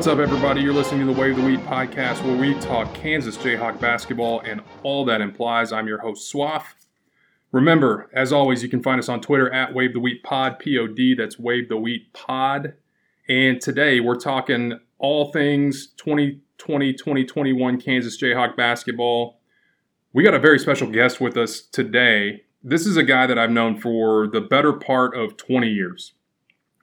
What's up, everybody? You're listening to the Wave the Wheat podcast where we talk Kansas Jayhawk basketball and all that implies. I'm your host, Swaff. Remember, as always, you can find us on Twitter at Wave the Wheat Pod, P O D. That's Wave the Wheat Pod. And today we're talking all things 2020 2021 Kansas Jayhawk basketball. We got a very special guest with us today. This is a guy that I've known for the better part of 20 years.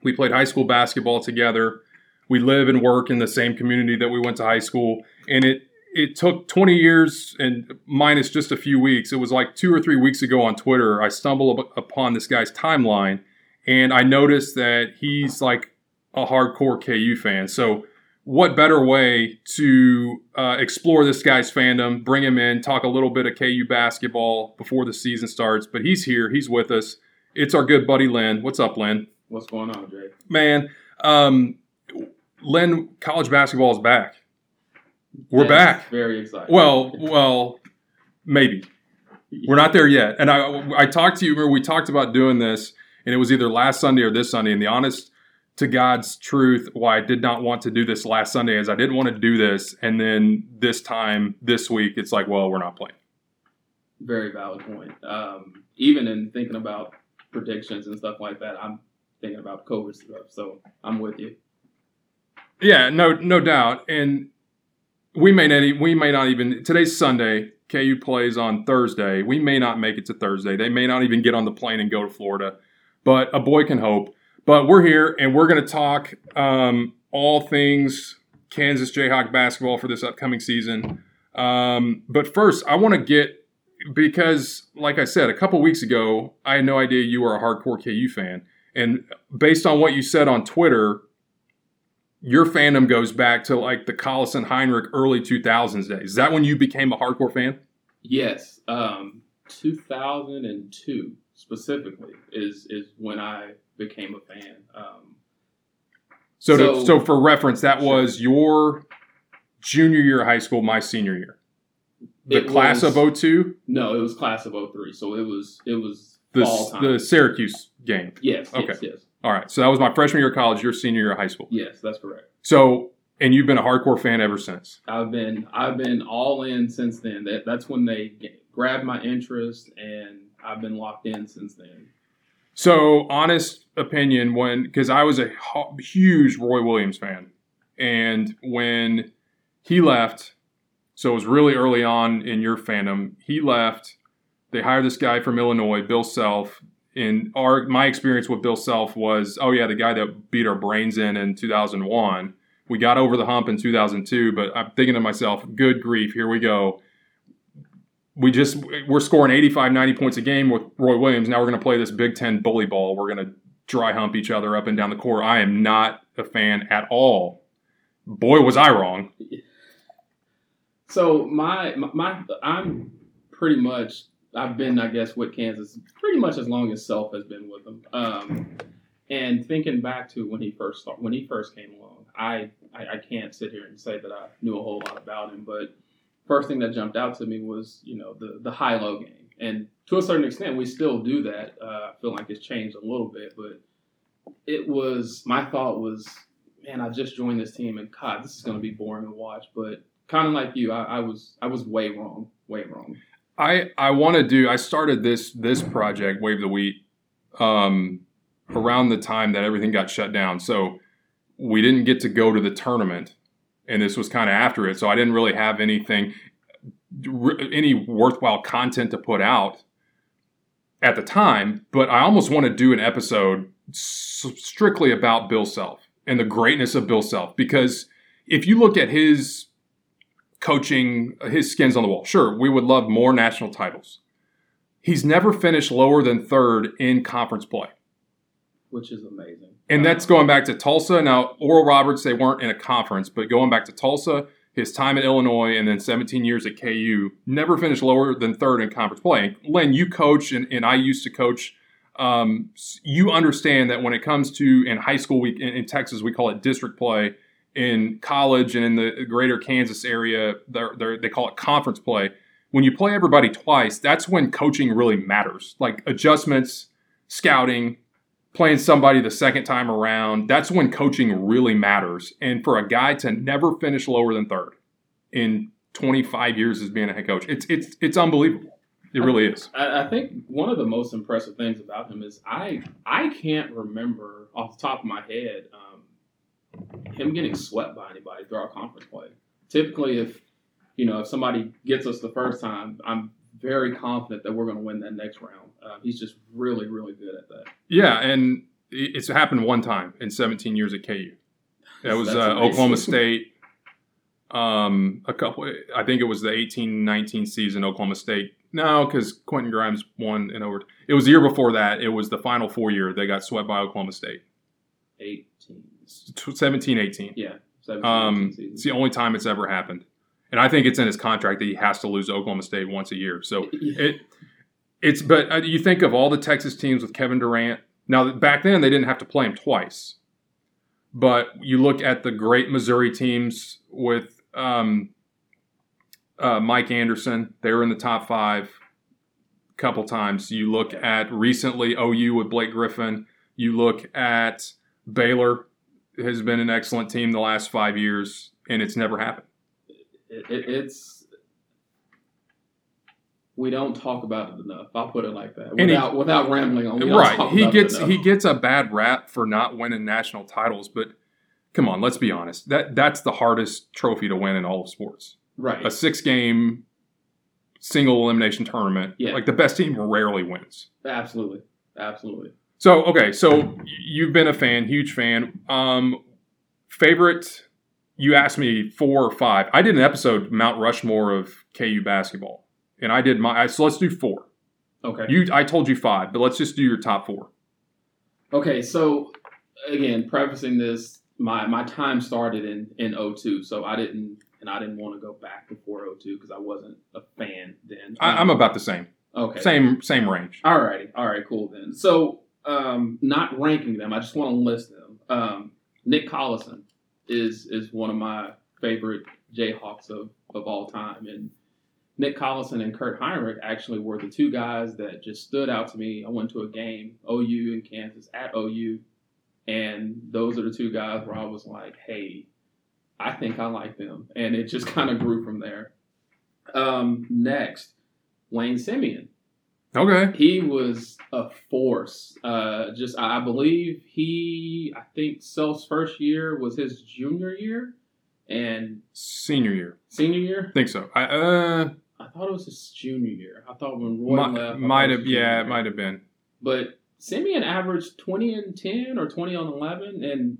We played high school basketball together. We live and work in the same community that we went to high school. And it it took 20 years and minus just a few weeks. It was like two or three weeks ago on Twitter. I stumbled up upon this guy's timeline and I noticed that he's like a hardcore KU fan. So, what better way to uh, explore this guy's fandom, bring him in, talk a little bit of KU basketball before the season starts? But he's here, he's with us. It's our good buddy Len. What's up, Len? What's going on, Jay? Man, um, Len, college basketball is back. We're back. Very excited. Well, well, maybe we're not there yet. And I, I talked to you. Remember, we talked about doing this, and it was either last Sunday or this Sunday. And the honest to God's truth, why I did not want to do this last Sunday is I didn't want to do this, and then this time this week, it's like, well, we're not playing. very valid point. Um, even in thinking about predictions and stuff like that, I'm thinking about COVID stuff. So I'm with you. Yeah, no, no doubt. And we may not, we may not even. Today's Sunday. KU plays on Thursday. We may not make it to Thursday. They may not even get on the plane and go to Florida. But a boy can hope. But we're here and we're going to talk um, all things Kansas Jayhawk basketball for this upcoming season. Um, but first, I want to get because, like I said, a couple weeks ago, I had no idea you were a hardcore KU fan. And based on what you said on Twitter, your fandom goes back to like the Collison Hinrich early 2000s days. Is that when you became a hardcore fan? Yes, um, 2002 specifically is is when I became a fan. Um, So, to, So- so for reference, that was your junior year of high school, my senior year. The class was- of 02, no, it was class of 03, so it was it was the, the Syracuse game. yes, Okay. yes, yes, All right. So that was my freshman year of college, your senior year of high school. yes. That's correct. So, and you've been a hardcore fan ever since. I've been I've been all in since then. That that's when they grabbed my interest, and I've been locked in since then. So, honest opinion, when because I was a huge Roy Williams fan, and when he left, so it was really early on in your fandom. He left. They hired this guy from Illinois, Bill Self. And our my experience with Bill Self was, oh yeah, the guy that beat our brains in in 2001. We got over the hump in 2002, but I'm thinking to myself, good grief, here we go. We just we're scoring 85, 90 points a game with Roy Williams. Now we're going to play this Big Ten bully ball. We're going to dry hump each other up and down the court. I am not a fan at all. Boy, was I wrong. So my my, my I'm pretty much I've been I guess with Kansas pretty much as long as Self has been with them. Um, and thinking back to when he first start, when he first came along, I, I I can't sit here and say that I knew a whole lot about him, but first thing that jumped out to me was you know the the high low game, and to a certain extent we still do that. Uh, I feel like it's changed a little bit, but it was my thought was man I just joined this team and God this is going to be boring to watch, but kind of like you I, I was I was way wrong, way wrong. I I want to do. I started this this project, Wave the Wheat, um, around the time that everything got shut down. So we didn't get to go to the tournament, and this was kind of after it. So I didn't really have anything, any worthwhile content to put out at the time. But I almost want to do an episode strictly about Bill Self and the greatness of Bill Self because if you look at his coaching his skins on the wall. Sure, we would love more national titles. He's never finished lower than third in conference play. Which is amazing, And that's Um, going back to Tulsa. Now, Oral Roberts, they weren't in a conference, but going back to Tulsa, his time at Illinois, and then 17 years at KU, never finished lower than third in conference play. Len, you coach, and, and I used to coach. Um, you understand that when it comes to in high school, we in, in Texas we call it district play. In college and in the greater Kansas area, they're, they're, they call it conference play. When you play everybody twice, that's when coaching really matters. Like adjustments, scouting, playing somebody the second time around, that's when coaching really matters. And for a guy to never finish lower than third in 25 years as being a head coach, it's it's it's unbelievable. It really is. I, think one of the most impressive things about him is I I can't remember off the top of my head um, him getting swept by anybody throughout conference play. Typically, if you know if somebody gets us the first time, I'm very confident that we're going to win that next round. Uh, he's just really really good at that. Yeah, and it's happened one time in 17 years at KU. That was uh, Oklahoma State. Um, a couple, I think it was the 18-19 season. Oklahoma State no, because Quentin Grimes won in over. It was the year before that. It was the final four year. They got swept by Oklahoma State. 18. 17, 18. Yeah. 17, um, it's the only time it's ever happened. And I think it's in his contract that he has to lose Oklahoma State once a year. So it it's but uh, you think of all the Texas teams with Kevin Durant. Now back then they didn't have to play him twice, but you look at the great Missouri teams with um, uh, Mike Anderson. They were in the top five a couple times. You look at recently OU with Blake Griffin. You look at Baylor has been an excellent team the last five years, and it's never happened. It, it, it's we don't talk about it enough. I'll put it like that without he, without rambling on. right, he gets he gets a bad rap for not winning national titles, but come on, let's be honest. That that's the hardest trophy to win in all of sports right. a six game single elimination tournament. Yeah. Like the best team rarely wins. Absolutely. Absolutely. So okay, so you've been a fan, huge fan. Um, favorite? You asked me four or five. I did an episode Mount Rushmore of KU basketball, and I did my. So let's do four. Okay. You, I told you five, but let's just do your top four. Okay, so again, prefacing this, my my time started in in 02, so I didn't and I didn't want to go back before 02 because I wasn't a fan then. I, am about the same. Okay. Same same range. All righty. All right. Cool then. So, um, not ranking them, I just want to list them. Um, Nick Collison is is one of my favorite Jayhawks of of all time, and Nick Collison and Kirk Hinrich actually were the two guys that just stood out to me. I went to a game, OU in Kansas at OU, and those are the two guys where I was like, hey I think I like them, and it just kind of grew from there. Um, next, Wayne Simien. Okay. He was a force. Uh, just I believe he, I think Self's first year was his junior year, and senior year. Senior year. I think so. I uh. I thought it was his junior year. I thought when Roy might, left, might have. Yeah, it might have been. But Simien averaged twenty and ten or twenty on eleven, and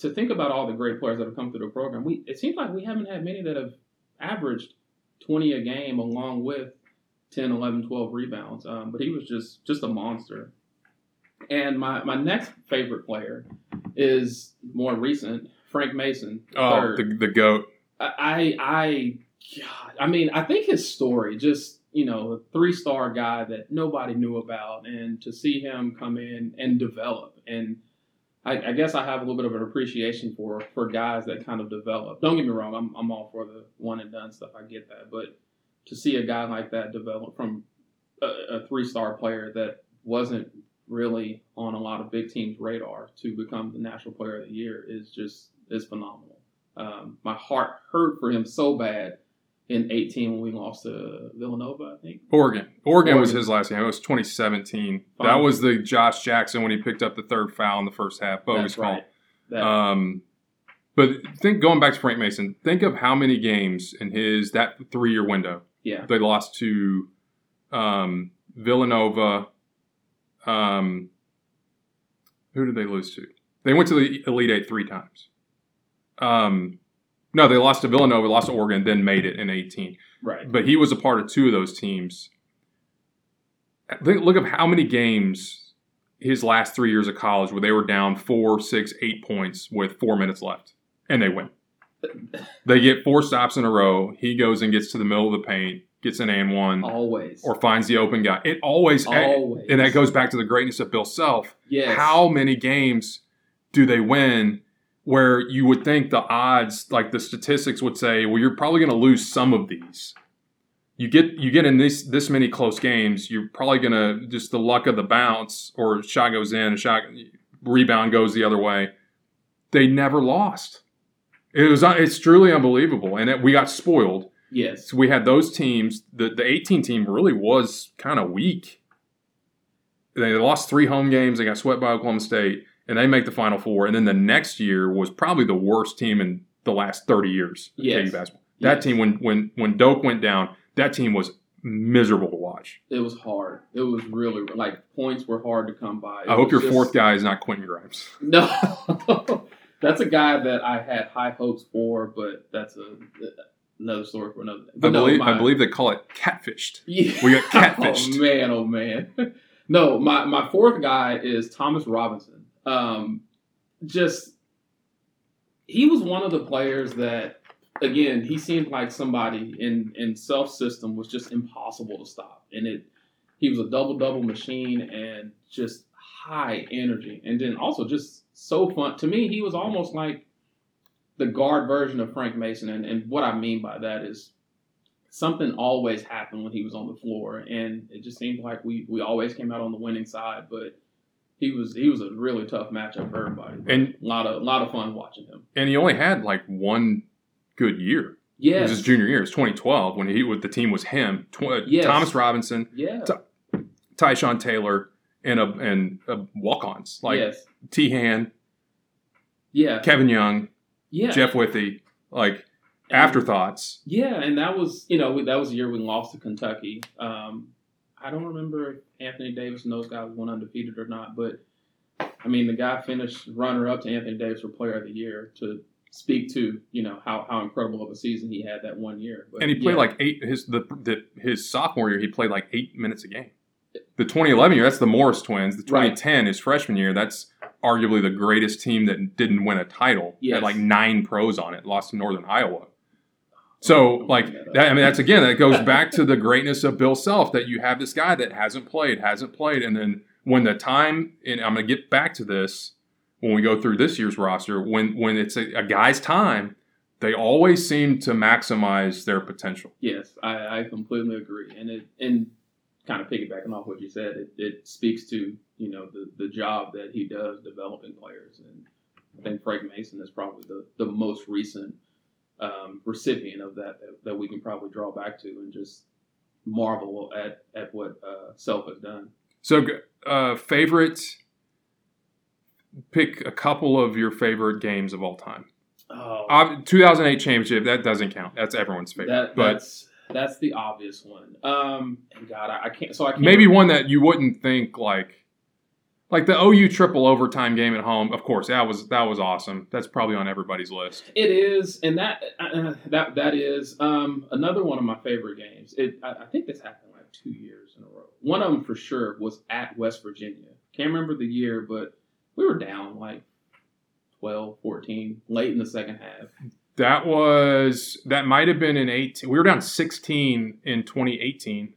to think about all the great players that have come through the program, we it seems like we haven't had many that have averaged 20 a game along with 10, 11, 12 rebounds. Um, but he was just just a monster. And my, my next favorite player is more recent, Frank Mason. Oh, the, the goat. I I God, I mean, I think his story just you know a three star guy that nobody knew about, and to see him come in and develop and I, I, guess I have a little bit of an appreciation for for guys that kind of develop. Don't get me wrong, I'm I'm all for the one and done stuff. I get that, but to see a guy like that develop from a, a three star player that wasn't really on a lot of big teams' radar to become the national player of the year is just is phenomenal. Um, my heart hurt for him so bad in 18 when we lost to Villanova, I think. Oregon. Oregon, Oregon. was his last game. It was 2017. Fine. That was the Josh Jackson when he picked up the third foul in the first half. Bogus call. Right. Um, but think going back to Frank Mason, think of how many games in his that three year window. Yeah. They lost to um, Villanova. Um, who did they lose to? They went to the Elite Eight three times. Um, no, they lost to Villanova, lost to Oregon, then made it in 18. Right. But he was a part of two of those teams. Look at how many games his last three years of college where they were down four, six, eight points with four minutes left, and they win. They get four stops in a row. He goes and gets to the middle of the paint, gets an and one, always, or finds the open guy. It always, always, and that goes back to the greatness of Bill Self. Yes. How many games do they win where you would think the odds, like the statistics would say, well, you're probably going to lose some of these. you get you get in this this many close games, you're probably gonna just the luck of the bounce or shot goes in, a shot rebound goes the other way. They never lost. It was uh, it's truly unbelievable, and it, we got spoiled. Yes. So we had those teams. The the 18 team really was kind of weak. They lost three home games. They got swept by Oklahoma State, and they make the Final Four. And then the next year was probably the worst team in the last 30 years Yes. Basketball. That Yes. team, when when when Doak went down, that team was miserable to watch. It was hard. It was really like points were hard to come by. It I hope your just- fourth guy is not Quentin Grimes. No, that's a guy that I had high hopes for, but that's a another story for another day. I no, believe my- I believe they call it catfished. Yeah. We got catfished. oh man, oh man. No, my my fourth guy is Thomas Robinson. Um, just he was one of the players that, again, he seemed like somebody in in self system was just impossible to stop, and it. He was a double double machine and just high energy, and then also just so fun. To me, he was almost like the guard version of Frank Mason, and, and what I mean by that is something always happened when he was on the floor, and it just seemed like we we always came out on the winning side. But he was he was a really tough matchup for everybody. And a lot of a lot of fun watching him. and he only had like one good year. Yeah, It was his junior year. It was 2012 when he with the team was him, tw- uh, Yes. Thomas Robinson, Yeah. Tyshawn Taylor, and a and a walk-ons like yes. Teahan, Yeah. Kevin Young, Yeah. Jeff Withey, like And- afterthoughts. Yeah, and that was you know that was the year we lost to Kentucky. Um, I don't remember if Anthony Davis and those guys went undefeated or not, but I mean the guy finished runner up to Anthony Davis for Player of the Year to speak to you know how, how incredible of a season he had that one year. But And he played yeah. like eight. His the, the his sophomore year, he played like eight minutes a game. The 2011 year, that's the Morris twins. The Right. 2010, his freshman year, that's arguably the greatest team that didn't win a title. Yes. Had like nine pros on it, lost to Northern Iowa. So, Oh, like, that, I mean, that's again, that goes back to the greatness of Bill Self that you have this guy that hasn't played, hasn't played. And then when the time, and I'm going to get back to this when we go through this year's roster, when, when it's a, a guy's time, they always seem to maximize their potential. Yes, I, I completely agree, and it and kind of piggybacking off what you said, it, it speaks to you know the the job that he does developing players, and I think Frank Mason is probably the the most recent um, recipient of that, that that we can probably draw back to and just marvel at at what uh, Self has done. So, uh, favorite, pick a couple of your favorite games of all time. Oh, Uh, 2008 championship, that doesn't count. That's everyone's favorite. that but that's that's the obvious one. Um, and God, I, I can't. So I can't maybe one that you wouldn't think like, like the OU triple overtime game at home. Of course, that was that was awesome. That's probably on everybody's list. It is, and that uh, that that is um, another one of my favorite games. It I, I think this happened like two years in a row. One of them for sure was at West Virginia. Can't remember the year, but we were down like 12, 14, late in the second half. That was that might have been in 18. We were down 16 in 2018.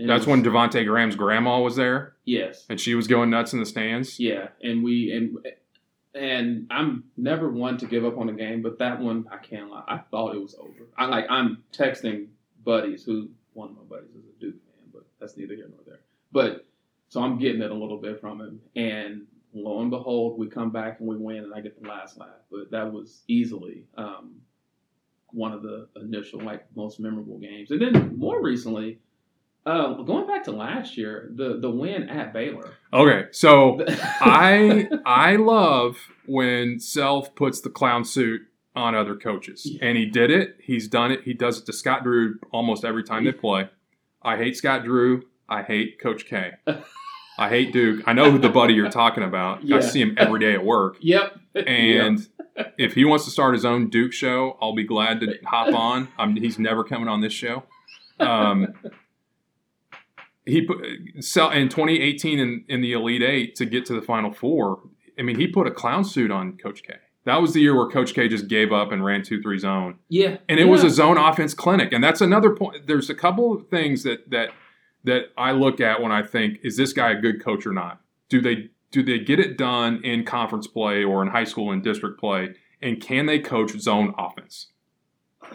And That's when Devonte Graham's grandma was there, yes, and she was going nuts in the stands. yeah, and we and and I'm never one to give up on a game, but that one I can't lie. I thought it was over. I like I'm texting buddies who one of my buddies is a Duke fan, but that's neither here nor there. But so I'm getting it a little bit from him, and lo and behold, we come back and we win, and I get the last laugh. But that was easily um, one of the initial like most memorable games, and then more recently. Uh, going back to last year, the the win at Baylor. Okay, so I I love when Self puts the clown suit on other coaches, Yeah. and he did it. He's done it. He does it to Scott Drew almost every time they play. I hate Scott Drew. I hate Coach K. I hate Duke. I know who the buddy you're talking about. Yeah. I see him every day at work. Yep. And if he wants to start his own Duke show, I'll be glad to hop on. I'm, he's never coming on this show. Um, he put in 2018 in, in the Elite Eight to get to the Final Four. I mean, he put a clown suit on Coach K. That was the year where Coach K just gave up and ran two three zone, yeah, and it was a zone offense clinic. And that's another point. There's a couple of things that that that I look at when I think, is this guy a good coach or not? Do they do they get it done in conference play or in high school and district play? And can they coach zone offense?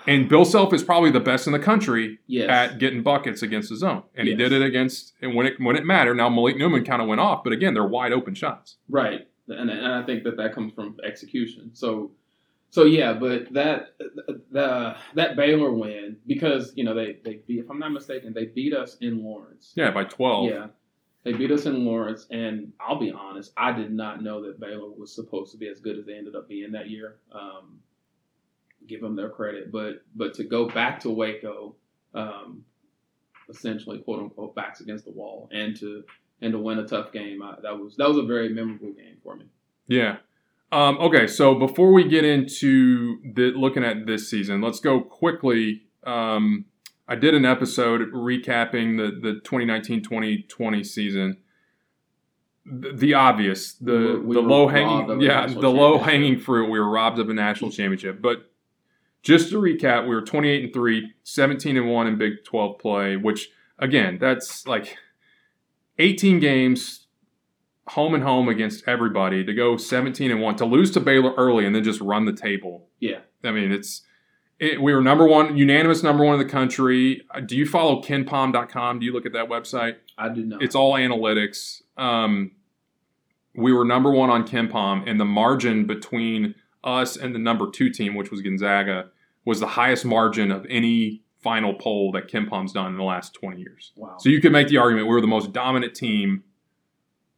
And Bill Self is probably the best in the country yes, at getting buckets against the zone, and he did it against and when it when it mattered. Now Malik Newman kind of went off, but again, they're wide open shots. right, and, and I think that that comes from execution. So, so yeah, but that the that Baylor win because you know they they beat if I'm not mistaken they beat us in Lawrence. Yeah, by twelve. Yeah. They beat us in Lawrence, and I'll be honest, I did not know that Baylor was supposed to be as good as they ended up being that year. Um, give them their credit, but but to go back to Waco, um, essentially quote unquote backs against the wall, and to and to win a tough game, I, that was that was a very memorable game for me. Yeah. Um, okay, so before we get into the, looking at this season, let's go quickly. Um, I did an episode recapping the, the 2019-2020 season. The, the obvious, the we the low hanging, yeah, the low hanging fruit. We were robbed of a national championship. But just to recap, we were 28 and 3, 17 and 1 in Big 12 play, which again, that's like 18 games home and home against everybody to go 17 and 1 to lose to Baylor early and then just run the table. Yeah. I mean, it's it, we were number 1 unanimous number 1 in the country. Uh, Do you follow kenpom.com? Do you look at that website? I do not. It's all analytics. Um, we were number 1 on KenPom and the margin between us and the number 2 team, which was Gonzaga, was the highest margin of any final poll that KenPom's done in the last 20 years. wow. So you could make the argument we were the most dominant team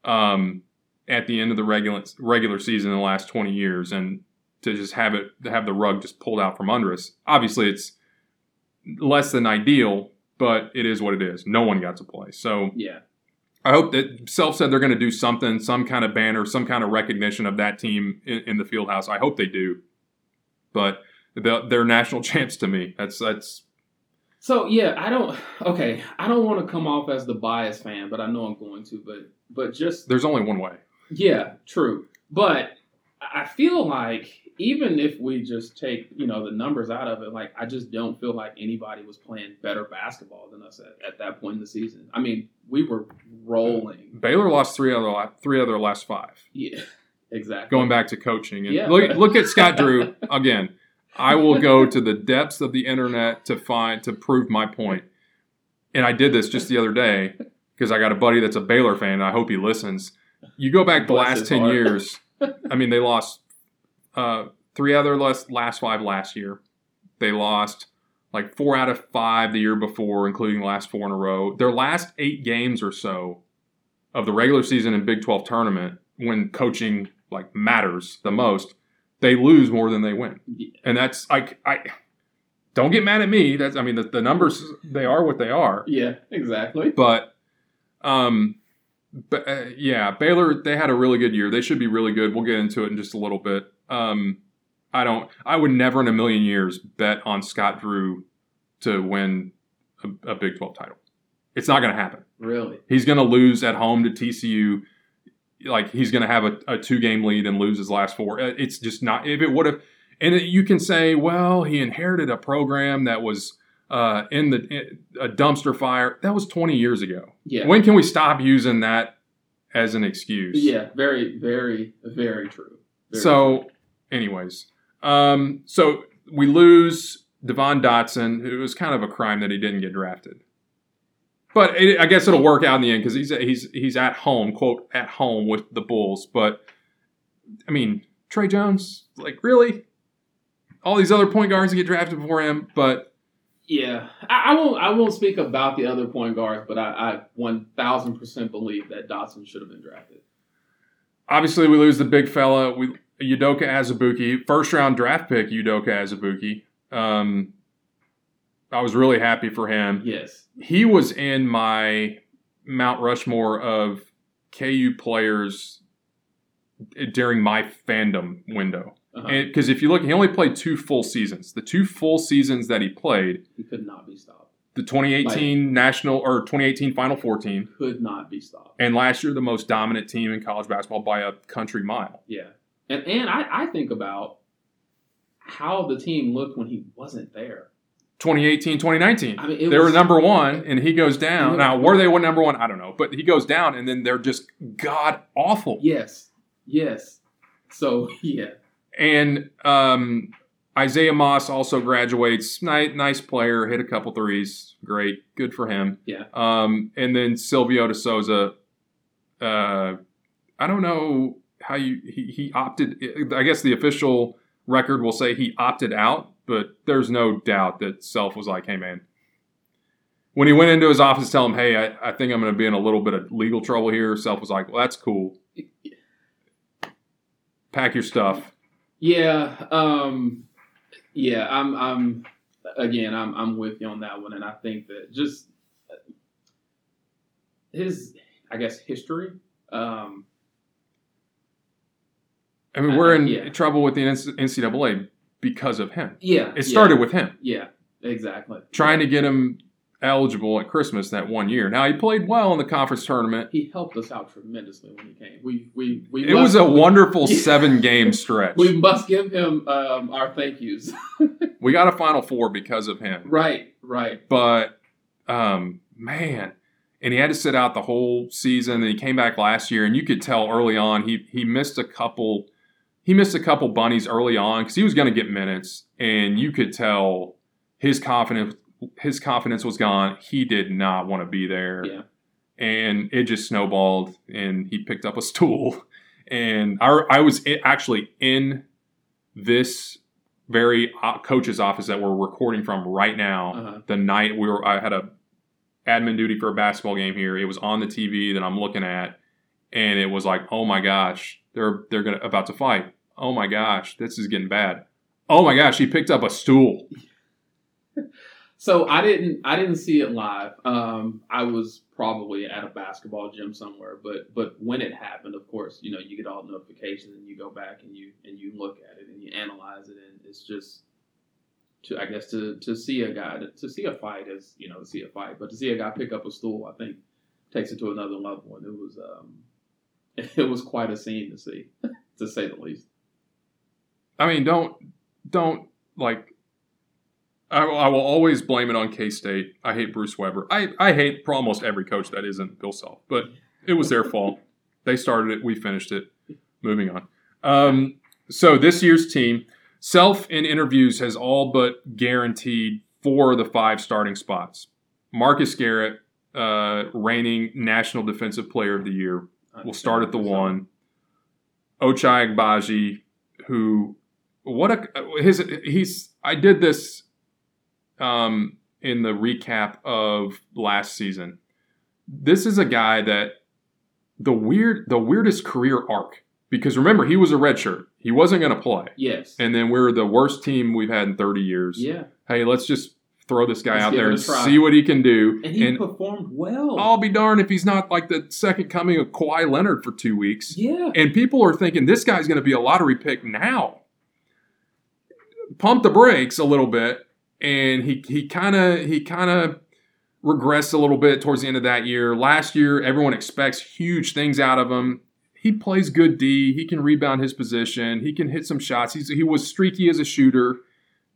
um, at the end of the regular regular season in the last 20 years, and to just have it to have the rug just pulled out from under us. Obviously, it's less than ideal, but it is what it is. No one got to play, so yeah. I hope that Self said they're going to do something, some kind of banner, some kind of recognition of that team in, in the field house. I hope they do, but the, they're national champs to me. That's that's So yeah, I don't. Okay, I don't want to come off as the biased fan, but I know I'm going to. But but just there's only one way. Yeah, true. But I feel like even if we just take, you know, the numbers out of it, like I just don't feel like anybody was playing better basketball than us at, at that point in the season. I mean, we were rolling. Baylor lost three other three other last five. Yeah, exactly. Going back to coaching and Yeah. look look at Scott Drew again. I will go to the depths of the internet to find to prove my point. And I did this just the other day because I got a buddy that's a Baylor fan. And I hope he listens. You go back the Bless last ten heart. years. I mean, they lost uh, three other last last five last year. They lost like four out of five the year before, including the last four in a row. Their last eight games or so of the regular season and Big Twelve tournament, when coaching like matters the most, they lose more than they win, and that's like I. Don't get mad at me. That's I mean the, the numbers they are what they are. Yeah, exactly. But, um, but uh, yeah, Baylor they had a really good year. They should be really good. We'll get into it in just a little bit. Um, I don't. I would never in a million years bet on Scott Drew to win a, a Big Twelve title. It's not going to happen. Really. He's going to lose at home to TCU. Like he's going to have a, a two game lead and lose his last four. Uh, It's just not. If it would have, and it, you can say, well, he inherited a program that was uh, in the in a dumpster fire. That was twenty years ago. Yeah. When can we stop using that as an excuse? yeah. Very, very, very true. Very So, true. anyways, um, so we lose Devon Dotson. It was kind of a crime that he didn't get drafted. But it, I guess it'll work out in the end because he's he's he's at home, quote at home with the Bulls. But I mean, Tre Jones, like really, all these other point guards get drafted before him. But Yeah, I, I won't. I won't speak about the other point guards, but I, I one thousand percent believe that Dotson should have been drafted. obviously, we lose the big fella. We Udoka Azubuike, first round draft pick. Udoka Azubuike. Um, I was really happy for him. Yes. he was in my Mount Rushmore of KU players during my fandom window. Uh-huh. Because if you look, he only played two full seasons. The two full seasons that he played, he could not be stopped. the 2018 national or 2018 Final Four team, Could not be stopped. and last year the most dominant team in college basketball by a country mile. Yeah, and and I, I think about how the team looked when he wasn't there. 2018, 2019. I mean, it they were number one, and he goes down. Now, were they one number one? I don't know, but he goes down, and then they're just god awful. Yes, yes. So yeah, And um, Isaiah Moss also graduates. Nice, nice player. Hit a couple threes. Great. Good for him. Yeah. Um, and then Silvio De Sousa. Uh, I don't know how you he, he opted. I guess the official record will say he opted out, but there's no doubt that Self was like, "Hey, man." When he went into his office, tell him, "Hey, I, I think I'm going to be in a little bit of legal trouble here." Self was like, "Well, that's cool. Pack your stuff." Yeah, um, yeah, I'm, I'm, again, I'm, I'm with you on that one, and I think that just his, I guess, history. Um, I mean, we're in Yeah. trouble with the NCAA because of him. yeah, It started with him Yeah, exactly. trying to get him eligible at Christmas that one year. Now he played well in the conference tournament. He helped us out tremendously when he came. We, we, we. It must- was a we- wonderful Yeah. seven game stretch. We must give him um, our thank yous. We got a Final Four because of him. right, right. But um, man, and he had to sit out the whole season. And he came back last year, and you could tell early on he he missed a couple. He missed a couple bunnies early on because he was going to get minutes, and you could tell his confidence his confidence was gone. He did not want to be there, Yeah. and it just snowballed. And he picked up a stool, and I I was actually in this very coach's office that we're recording from right now Uh-huh. the night we were I had a admin duty for a basketball game here. It was on the TV that I'm looking at, and it was like, oh my gosh, they're they're gonna about to fight. Oh my gosh, this is getting bad. Oh my gosh, he picked up a stool. So I didn't I didn't see it live. Um, I was probably at a basketball gym somewhere, but but when it happened, of course, you know, you get all the notifications and you go back and you and you look at it and you analyze it and it's just to I guess to to see a guy to, see a fight is you know to see a fight, but to see a guy pick up a stool, I think takes it to another level and it was um it was quite a scene to see, to say the least. I mean, don't don't like. I, will- I will always blame it on K State. I hate Bruce Weber. I, I hate almost every coach that isn't Bill Self, but it was their fault. They started it. We finished it. Moving on. Um, so this year's team, Self in interviews has all but guaranteed four of the five starting spots. Marcus Garrett, uh, reigning National Defensive Player of the Year, will start at the one. Ochai Agbaji, who what a his he's I did this um in the recap of last season. This is a guy that the weird the weirdest career arc because remember he was a redshirt. He wasn't going to play. Yes. And then we're the worst team we've had in 30 years. yeah. Hey, let's just throw this guy Let's out there and see what he can do. And he and performed well. I'll be darned if he's not like the second coming of Kawhi Leonard for two weeks. yeah. And people are thinking this guy's going to be a lottery pick now. Pump the brakes a little bit, and he he kind of he kind of regressed a little bit towards the end of that year. Last year, everyone expects huge things out of him. He plays good D. He can rebound his position. He can hit some shots. He's, he was streaky as a shooter.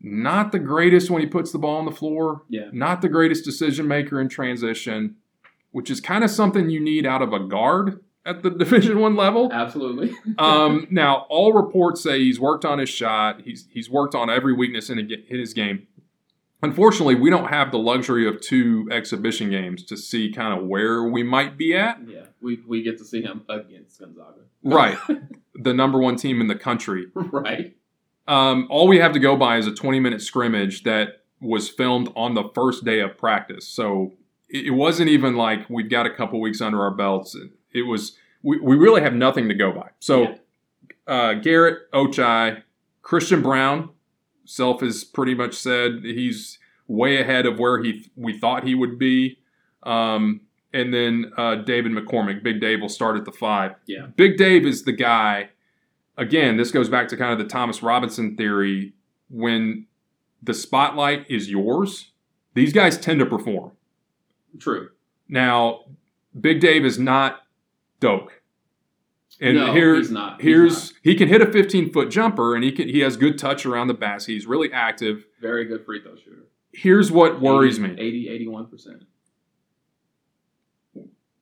Not the greatest when he puts the ball on the floor. Yeah. Not the greatest decision maker in transition, which is kind of something you need out of a guard at the Division One level. Absolutely. Um, now, all reports say he's worked on his shot. He's he's worked on every weakness in, a, in his game. Unfortunately, we don't have the luxury of two exhibition games to see kind of where we might be at. yeah. We, we get to see him against Gonzaga. Right, the number one team in the country. right. Um, all we have to go by is a 20 minute scrimmage that was filmed on the first day of practice. So it, it wasn't even like we've got a couple weeks under our belts. It was we, we really have nothing to go by. So Yeah. uh, Garrett Ochai, Christian Braun, Self has pretty much said he's way ahead of where he we thought he would be. Um, and then uh, David McCormack, Big Dave will start at the five. Yeah. Big Dave is the guy. Again, this goes back to kind of the Thomas Robinson theory. When the spotlight is yours, these guys tend to perform. True. Now, Big Dave is not Doak. And no, here, he's not. He's here's not. he can hit a 15 foot jumper and he can he has good touch around the basket. He's really active. very good free throw shooter. Here's what worries 80, me. 80, 81%.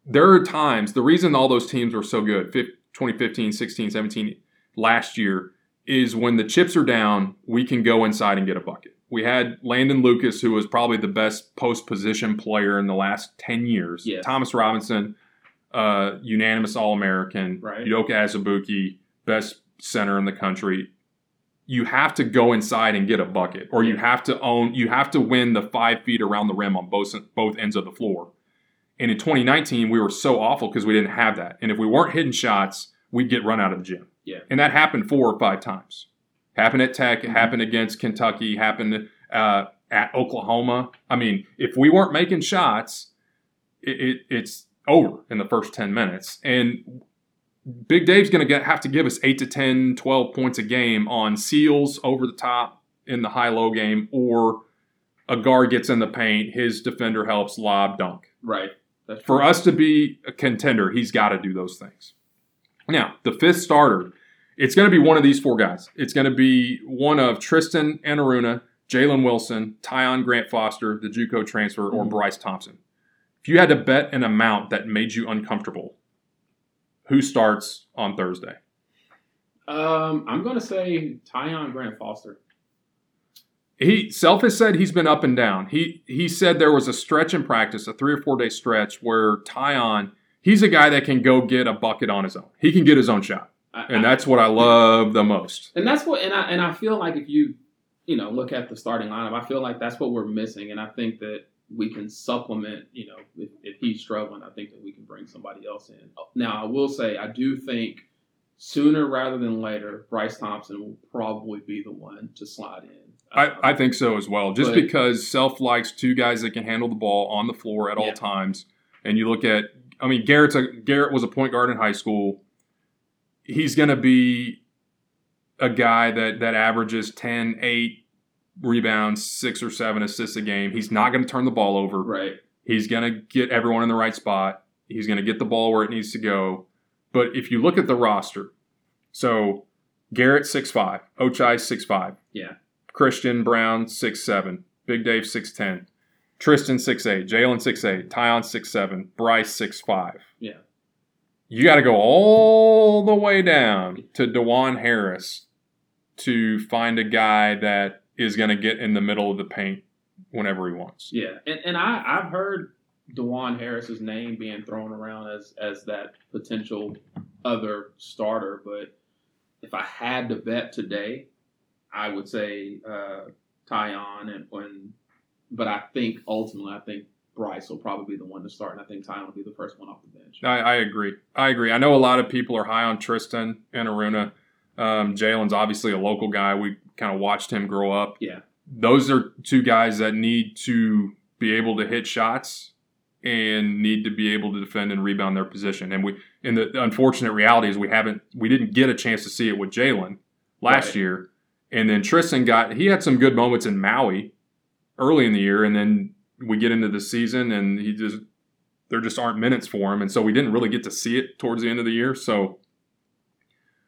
There are times the reason all those teams were so good, fif- 2015, 16, 17 last year is when the chips are down, we can go inside and get a bucket. We had Landen Lucas, who was probably the best post position player in the last 10 years. Thomas Robinson, uh, unanimous All American. Right. Udoka Azubuike, best center in the country. You have to go inside and get a bucket, or you have to own, you have to win the five feet around the rim on both, both ends of the floor. And in 2019, we were so awful because we didn't have that. And if we weren't hitting shots, we'd get run out of the gym. Yeah. And that happened four or five times. Happened at Tech, it Mhm. happened against Kentucky, happened uh, at Oklahoma. I mean, if we weren't making shots, it, it, it's over in the first 10 minutes. And Big Dave's going to have to give us 8 to 10, 12 points a game on seals over the top in the high low game, or a guard gets in the paint, his defender helps lob dunk. Right. That's For true. us to be a contender, he's got to do those things. Now, the fifth starter, it's going to be one of these four guys. It's going to be one of Tristan Enaruna, Jalen Wilson, Tyon Grant Foster, the JUCO transfer, or Mhm. Bryce Thompson. If you had to bet an amount that made you uncomfortable, who starts on Thursday? Um, I'm going to say Tyon Grant Foster. He Self has said he's been up and down. He he said there was a stretch in practice, a three or four day stretch where Tyon, he's a guy that can go get a bucket on his own. He can get his own shot. I, And I- that's what I love the most. and that's what and I and I feel like if you you know look at the starting lineup, I feel like that's what we're missing, and I think that we can supplement. You know, if, if he's struggling, I think that we can bring somebody else in. Now, I will say, I do think sooner rather than later, Bryce Thompson will probably be the one to slide in. I, I think so as well. Just But- because Self likes two guys that can handle the ball on the floor at all times. And you look at, I mean, Garrett's a, Garrett was a point guard in high school. He's going to be a guy that, that averages 10, 8 rebounds, six or seven assists a game. He's not going to turn the ball over. right. He's going to get everyone in the right spot. He's going to get the ball where it needs to go. But if you look at the roster, so Garrett 6'5, Ochai 6'5. Yeah. Christian Braun 6'7, Big Dave 6'10, Tristan 6'8, Jalen six 6'8, Tyon 6'7, Bryce 6'5. Yeah. You got to go all the way down to Dajuan Harris to find a guy that is going to get in the middle of the paint whenever he wants. Yeah, and and I I've heard Dajuan Harris's name being thrown around as as that potential other starter, but if I had to bet today, I would say uh, Tyon and when, but I think ultimately I think Bryce will probably be the one to start, and I think Tyon will be the first one off the bench. I, I agree. I agree. I know a lot of people are high on Tristan Enaruna. Um, Jalen's obviously a local guy. We kind of watched him grow up. Yeah. Those are two guys that need to be able to hit shots and need to be able to defend and rebound their position. And we, and the unfortunate reality is we haven't, we didn't get a chance to see it with Jalen last Right. year. And then Tristan got, he had some good moments in Maui early in the year. And then we get into the season and he just, there just aren't minutes for him, and so we didn't really get to see it towards the end of the year. So,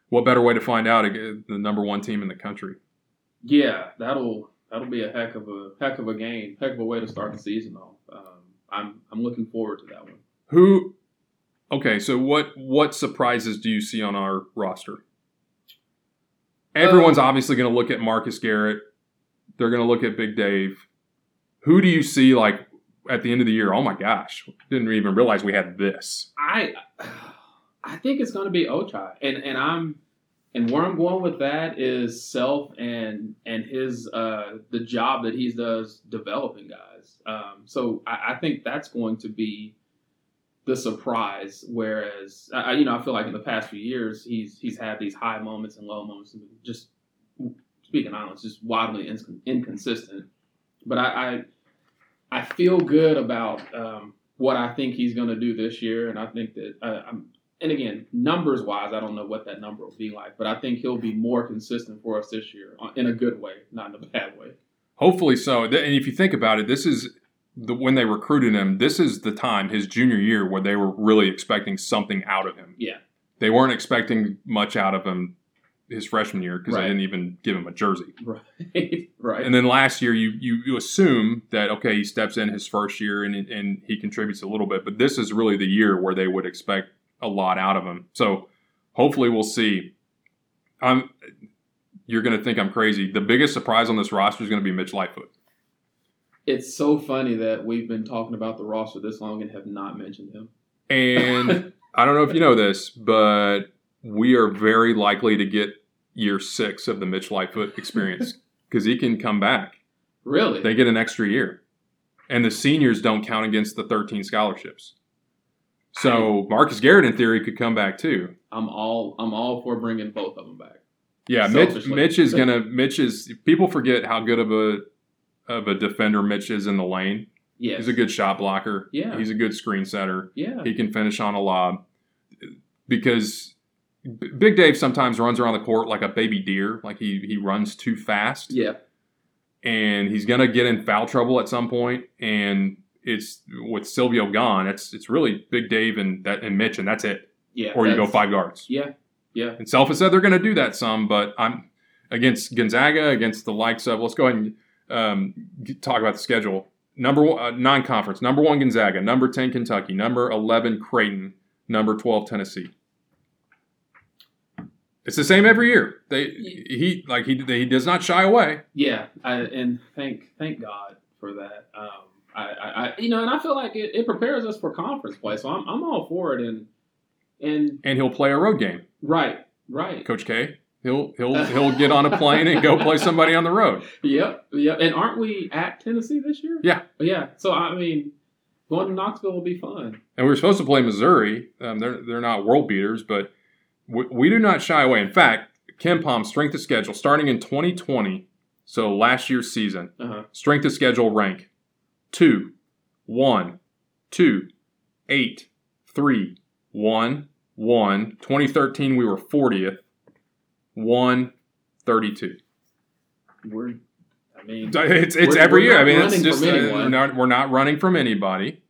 what better way to find out the number one team in the country? Yeah, that'll that'll be a heck of a heck of a game, heck of a way to start the season off. Um, I'm I'm looking forward to that one. Who? Okay, so what what surprises do you see on our roster? Everyone's obviously going to look at Marcus Garrett. They're going to look at Big Dave. Who do you see like at the end of the year? Oh my gosh, didn't even realize we had this. I I think it's going to be Ochai, and and I'm and where I'm going with that is Self and and his uh the job that he does developing guys. Um, so I, I think that's going to be the surprise. Whereas I, you know I feel like in the past few years he's he's had these high moments and low moments, and just speaking honest, just wildly incon- inconsistent. But I, I I feel good about um, what I think he's going to do this year, and I think that uh, I'm. And again, numbers wise, I don't know what that number will be like, but I think he'll be more consistent for us this year in a good way, not in a bad way. Hopefully so. And if you think about it, this is the when they recruited him. This is the time his junior year where they were really expecting something out of him. Yeah. They weren't expecting much out of him his freshman year because Right. they didn't even give him a jersey. Right, right. And then last year, you, you you assume that okay, he steps in his first year and and he contributes a little bit, but this is really the year where they would expect a lot out of him. So hopefully, we'll see. Um, you're going to think I'm crazy. The biggest surprise on this roster is going to be Mitch Lightfoot. It's so funny that we've been talking about the roster this long and have not mentioned him. And I don't know if you know this, but we are very likely to get year six of the Mitch Lightfoot experience because he can come back. really? They get an extra year. And the seniors don't count against the 13 scholarships. So Marcus Garrett, in theory, could come back too. I'm all I'm all for bringing both of them back. Yeah, Mitch, Mitch is gonna. Mitch is. People forget how good of a of a defender Mitch is in the lane. Yeah, He's a good shot blocker. Yeah. He's a good screen setter. yeah. He can finish on a lob. Because Big Dave sometimes runs around the court like a baby deer, like he he runs too fast, Yeah. and he's gonna get in foul trouble at some point. And it's with Silvio gone, it's it's really Big Dave and that and Mitch, and that's it. Yeah. Or you go five guards. Yeah. Yeah. And Self has said they're going to do that some, but I'm against Gonzaga, against the likes of. Let's go ahead and um, talk about the schedule. Number one, uh, non-conference. Number one Gonzaga. Number ten Kentucky. Number eleven Creighton. Number twelve Tennessee. It's the same every year. They he like he he does not shy away. Yeah, I, and thank thank God for that. Um, I, I, I, you know, and I feel like it, it prepares us for conference play, so I'm, I'm all for it. And and and he'll play a road game. right, right, Coach K. He'll he'll he'll get on a plane and go play somebody on the road. yep, yep. And aren't we at Tennessee this year? Yeah. yeah. So I mean, going to Knoxville will be fun. and we were supposed to play Missouri. Um, they're they're not world beaters, but we, we do not shy away. In fact, KenPom strength of schedule starting in 2020, so last year's season, Uh-huh. strength of schedule rank two, one, two, eight, three, one, one. 2013 we were 40th, one, 32. We're, I mean, It's it's every year. I mean, it's just uh, we're not we're not running from anybody.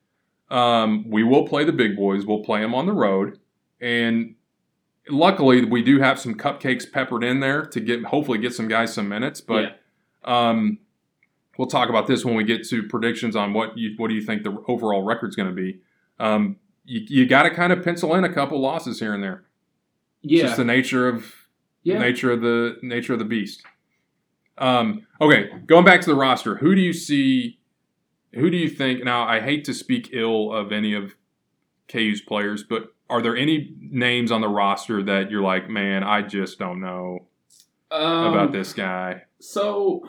Um, we will play the big boys. We'll play them on the road, and luckily we do have some cupcakes peppered in there to get hopefully get some guys some minutes. But um, we'll talk about this when we get to predictions on what you what do you think the overall record's going to be. Um, you you got to kind of pencil in a couple losses here and there. It's yeah, just the nature of yeah. nature of the nature of the beast. Um, okay, going back to the roster, who do you see? Who do you think? Now, I hate to speak ill of any of KU's players, but are there any names on the roster that you're like, man, I just don't know Um, about this guy? So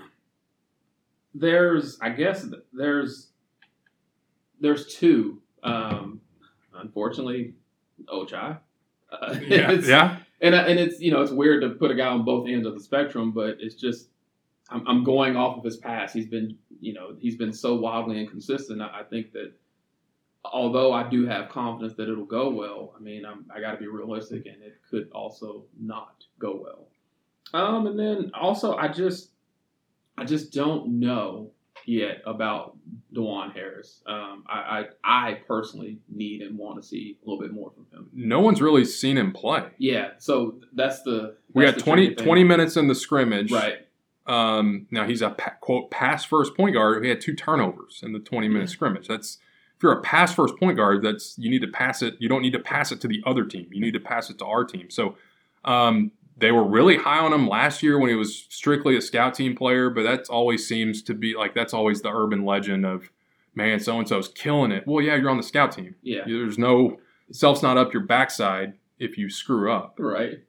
there's, I guess there's there's two. Um, unfortunately, Ochai. Uh, Yeah, yeah, and and it's you know it's weird to put a guy on both ends of the spectrum, but it's just I'm, I'm going off of his past. He's been you know he's been so wildly inconsistent. I, I think that although I do have confidence that it'll go well, I mean I'm, I got to be realistic, and it could also not go well. Um, and then also I just I just don't know yet about Dajuan Harris. Um, I, I I personally need and want to see a little bit more from him. no one's really seen him play. Yeah, so that's the We that's got the 20, 20 minutes in the scrimmage. right. Um, now he's a pa- quote pass first point guard. He had two turnovers in the twenty minute scrimmage. That's if you're a pass first point guard, that's you need to pass it. You don't need to pass it to the other team. You need to pass it to our team. So um, they were really high on him last year when he was strictly a scout team player. But that always seems to be like that's always the urban legend of man, so and so's killing it. Well, yeah, you're on the scout team. Yeah, There's no self's not up your backside if you screw up. right.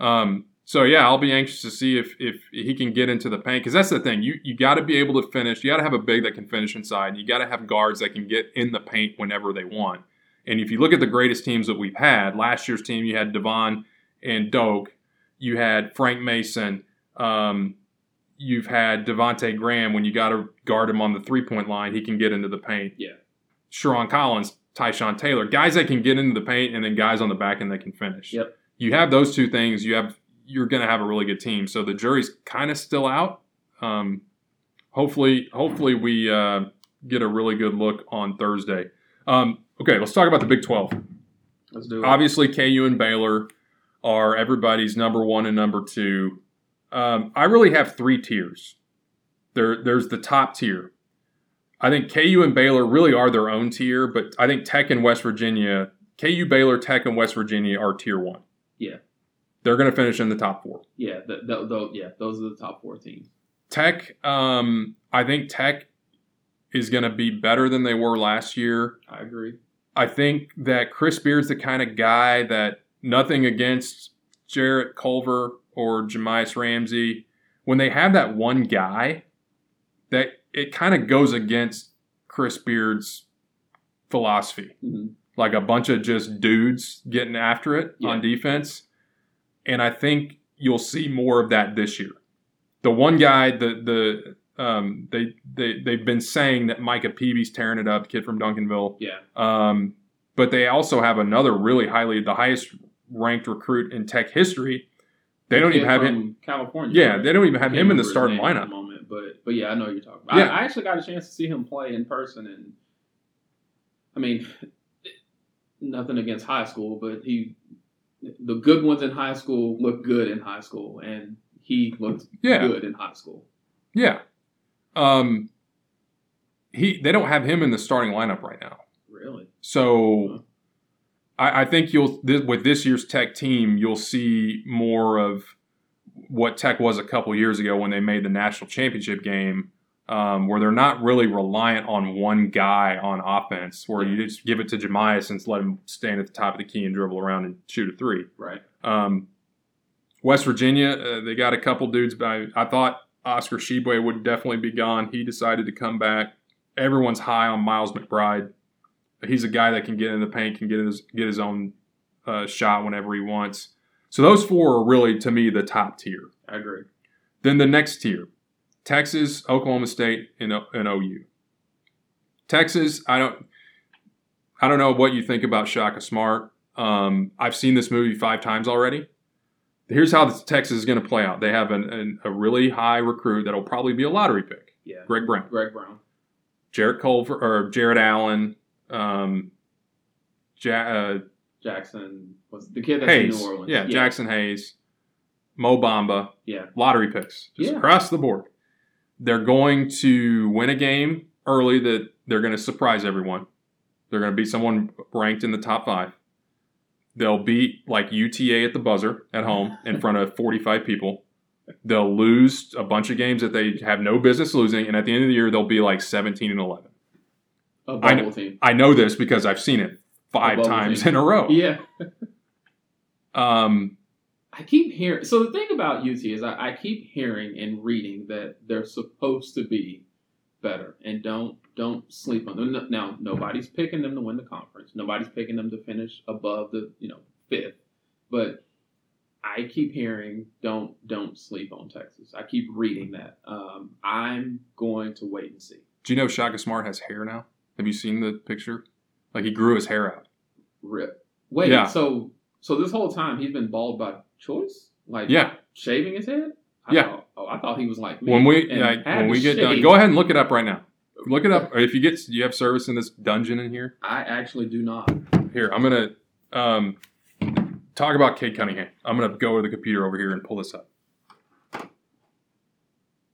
Um, so yeah, I'll be anxious to see if if he can get into the paint because that's the thing. You you got to be able to finish. You got to have a big that can finish inside. You got to have guards that can get in the paint whenever they want. And if you look at the greatest teams that we've had, last year's team, you had Devon and Doke. You had Frank Mason. Um, you've had Devonte Graham. When you got to guard him on the three point line, he can get into the paint. Yeah. Sherron Collins, Tyshawn Taylor, guys that can get into the paint, and then guys on the back end that can finish. Yep. You have those two things. You have you're going to have a really good team. So the jury's kind of still out. Um, hopefully, hopefully we uh, get a really good look on Thursday. Um, okay, let's talk about the Big Twelve. Let's do it. Obviously, KU and Baylor are everybody's number one and number two. Um, I really have three tiers. There, there's the top tier. I think KU and Baylor really are their own tier, but I think Tech and West Virginia, KU, Baylor, Tech, and West Virginia are tier one. Yeah. They're going to finish in the top four. Yeah, th- th- th- yeah, those are the top four teams. Tech, um, I think Tech is going to be better than they were last year. I agree. I think that Chris Beard's the kind of guy that nothing against Jarrett Culver or Jahmi'us Ramsey. When they have that one guy, that it kind of goes against Chris Beard's philosophy. hmm Like a bunch of just dudes getting after it Yeah. on defense. And I think you'll see more of that this year. The one guy, the the um, they they they've been saying that Micah Peavy's tearing it up, kid from Duncanville. Yeah, Um, but they also have another really highly, the highest ranked recruit in Tech history. They don't Kid even have from him. California. Yeah, they don't even have him in the starting at the lineup. moment, but but yeah, I know what you're talking about. Yeah. I, I actually got a chance to see him play in person, and I mean, nothing against high school, but he, the good ones in high school look good in high school, and he looked Yeah, good in high school. yeah. Um, he they don't have him in the starting lineup right now. Really? So I, I think you'll this, with this year's Tech team, you'll see more of what Tech was a couple years ago when they made the national championship game, um, where they're not really reliant on one guy on offense, where you just give it to Jahmi'us and let him stand at the top of the key and dribble around and shoot a three. Right. Um, West Virginia, uh, they got a couple dudes. By I thought Oscar Tshiebwe would definitely be gone. He decided to come back. Everyone's high on Miles McBride. He's a guy that can get in the paint, can get his get his own uh, shot whenever he wants. So those four are really to me the top tier. I agree. Then the next tier: Texas, Oklahoma State, and, and OU. Texas, I don't, I don't know what you think about Shaka Smart. Um, I've seen this movie five times already. Here's how Texas is going to play out. They have an, an, a really high recruit that'll probably be a lottery pick. Yeah. Greg Brown, Greg Brown. Jarrett Culver, or Jarrett Allen, um, ja- uh, Jackson was the kid that's Hayes, in New Orleans. yeah, Jaxson Hayes, Mo Bamba, Yeah. lottery picks just Yeah. across the board. They're going to win a game early that they're going to surprise everyone. They're going to beat someone ranked in the top five. They'll beat like UTA at the buzzer at home in front of 45 people. They'll lose a bunch of games that they have no business losing, and at the end of the year, they'll be like 17 and 11. A I bubble know- team. I know this because I've seen it five times team. in a row. Yeah. Um, I keep hearing. So the thing about UT is I, I keep hearing and reading that they're supposed to be better, and don't don't sleep on them. No- Now nobody's picking them to win the conference. Nobody's picking them to finish above the you know fifth, but I keep hearing don't don't sleep on Texas. I keep reading that. Um, I'm going to wait and see. do you know Shaka Smart has hair now? Have you seen the picture? Like he grew his hair out. Rip. Wait. Yeah. So so this whole time he's been bald by choice, like Yeah. shaving his head. I Yeah. Thought, oh, I thought he was like me. When we yeah, when we get done, go ahead and look it up right now. Look it up. If you get, do you have service in this dungeon in here? I actually do not. Here, I'm gonna um, talk about Cade Cunningham. I'm gonna go to the computer over here and pull this up.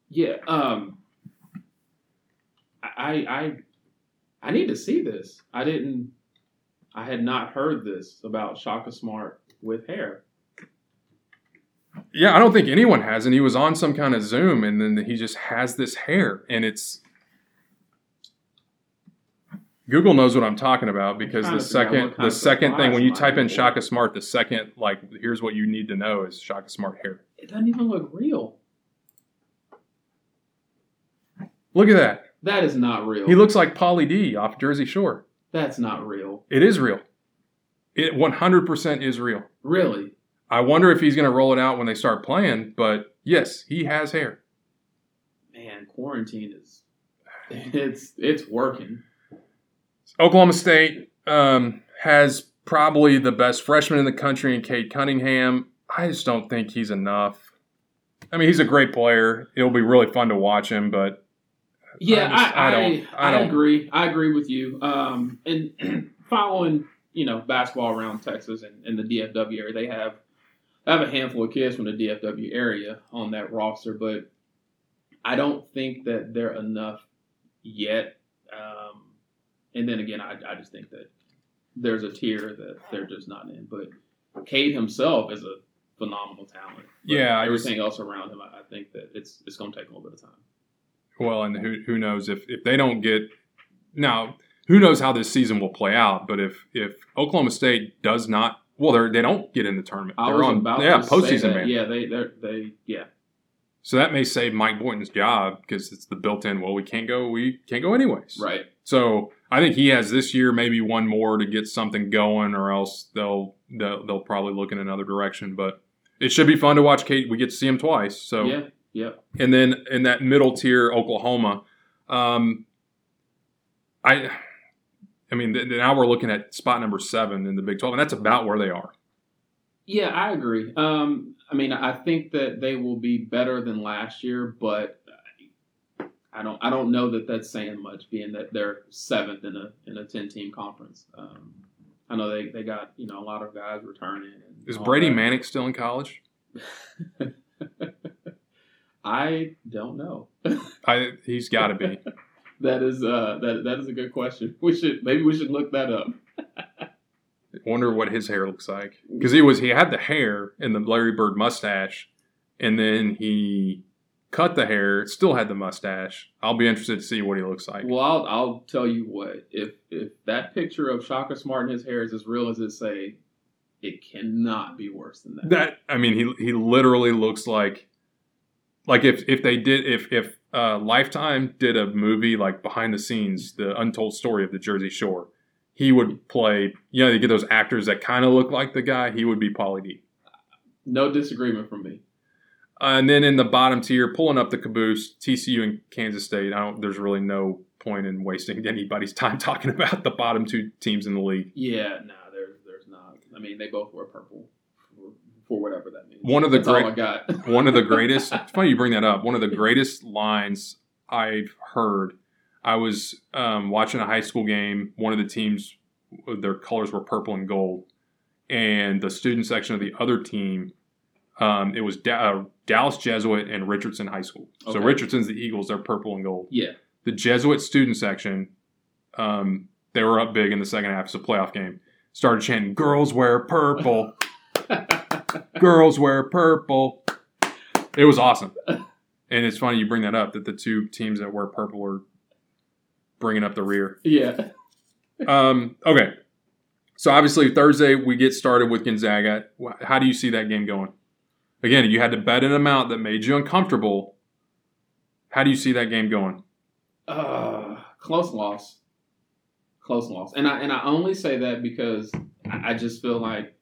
Yeah. Um. I I I need to see this. I didn't. I had not heard this about Shaka Smart with hair. Yeah, I don't think anyone has, and he was on some kind of Zoom, and then he just has this hair, and it's. Google knows what I'm talking about because the to figure out second the second thing when you type in Shaka Smart, the second like here's what you need to know is Shaka Smart hair. It doesn't even look real. Look at that. That is not real. He looks like Pauly D off Jersey Shore. That's not real. It is real. It 100% is real. Really. I wonder if he's going to roll it out when they start playing, but yes, he has hair. Man, quarantine is. It's it's working. Oklahoma State um, has probably the best freshman in the country in Cade Cunningham. I just don't think he's enough. I mean, he's a great player. It'll be really fun to watch him, but Yeah, I just- I, I I, don't- I I, don't- agree. I agree with you. Um, and following, you know, basketball around Texas and, and the DFW area, they have they have a handful of kids from the DFW area on that roster, but I don't think that they're enough yet. Um, and then again, I, I just think that there's a tier that they're just not in. But Cade himself is a phenomenal talent. Yeah, I just- everything else around him, I, I think that it's it's going to take a little bit of time. Well, and who who knows if if they don't get now, who knows how this season will play out? But if if Oklahoma State does not, well, they they don't get in the tournament. I They're was on about yeah to say postseason that. man. Yeah, they they they yeah. So that may save Mike Boynton's job because it's the built-in. Well, we can't go. We can't go anyways. Right. So I think he has this year, maybe one more to get something going, or else they'll they'll, they'll probably look in another direction. But it should be fun to watch. Cade, we get to see him twice. So Yeah. Yeah. and then in that middle tier, Oklahoma. Um, I, I mean, th- now we're looking at spot number seven in the Big Twelve, and that's about where they are. Yeah, I agree. Um, I mean, I think that they will be better than last year, but I don't. I don't know that that's saying much, being that they're seventh in a in a ten team conference. Um, I know they, they got you know a lot of guys returning. And Is Brady that. Manek still in college? I don't know. I, he's got to be. That is uh that that is a good question. We should maybe we should look that up. Wonder what his hair looks like because he was he had the hair and the Larry Bird mustache, and then he cut the hair. Still had the mustache. I'll be interested to see what he looks like. Well, I'll, I'll tell you what. If if that picture of Shaka Smart and his hair is as real as it say, it cannot be worse than that. That I mean, he he literally looks like like if if they did if if uh, Lifetime did a movie like behind the scenes, the untold story of the Jersey Shore, he would play. You know, you get those actors that kind of look like the guy. He would be Pauly D. No disagreement from me. Uh, and then in the bottom tier, pulling up the caboose, TCU and Kansas State. I don't. There's really no point in wasting anybody's time talking about the bottom two teams in the league. Yeah, no, there's there's not. I mean, they both wear purple for, whatever that means. One of the That's great- one of the greatest. It's funny you bring that up. One of the greatest lines I've heard. I was um, watching a high school game. One of the teams, their colors were purple and gold, and the student section of the other team, um, it was da- uh, Dallas Jesuit and Richardson High School. So Richardson's the Eagles. They're purple and gold. yeah, The Jesuit student section, um, they were up big in the second half. It's a playoff game. Started chanting, "Girls wear purple." girls wear purple. It was awesome. And it's funny you bring that up that the two teams that wear purple are bringing up the rear. yeah. Um, okay. So obviously Thursday we get started with Gonzaga. How do you see that game going? Again, you had to bet an amount that made you uncomfortable. How do you see that game going? Uh, close loss. Close loss. And I and I only say that because I I just feel like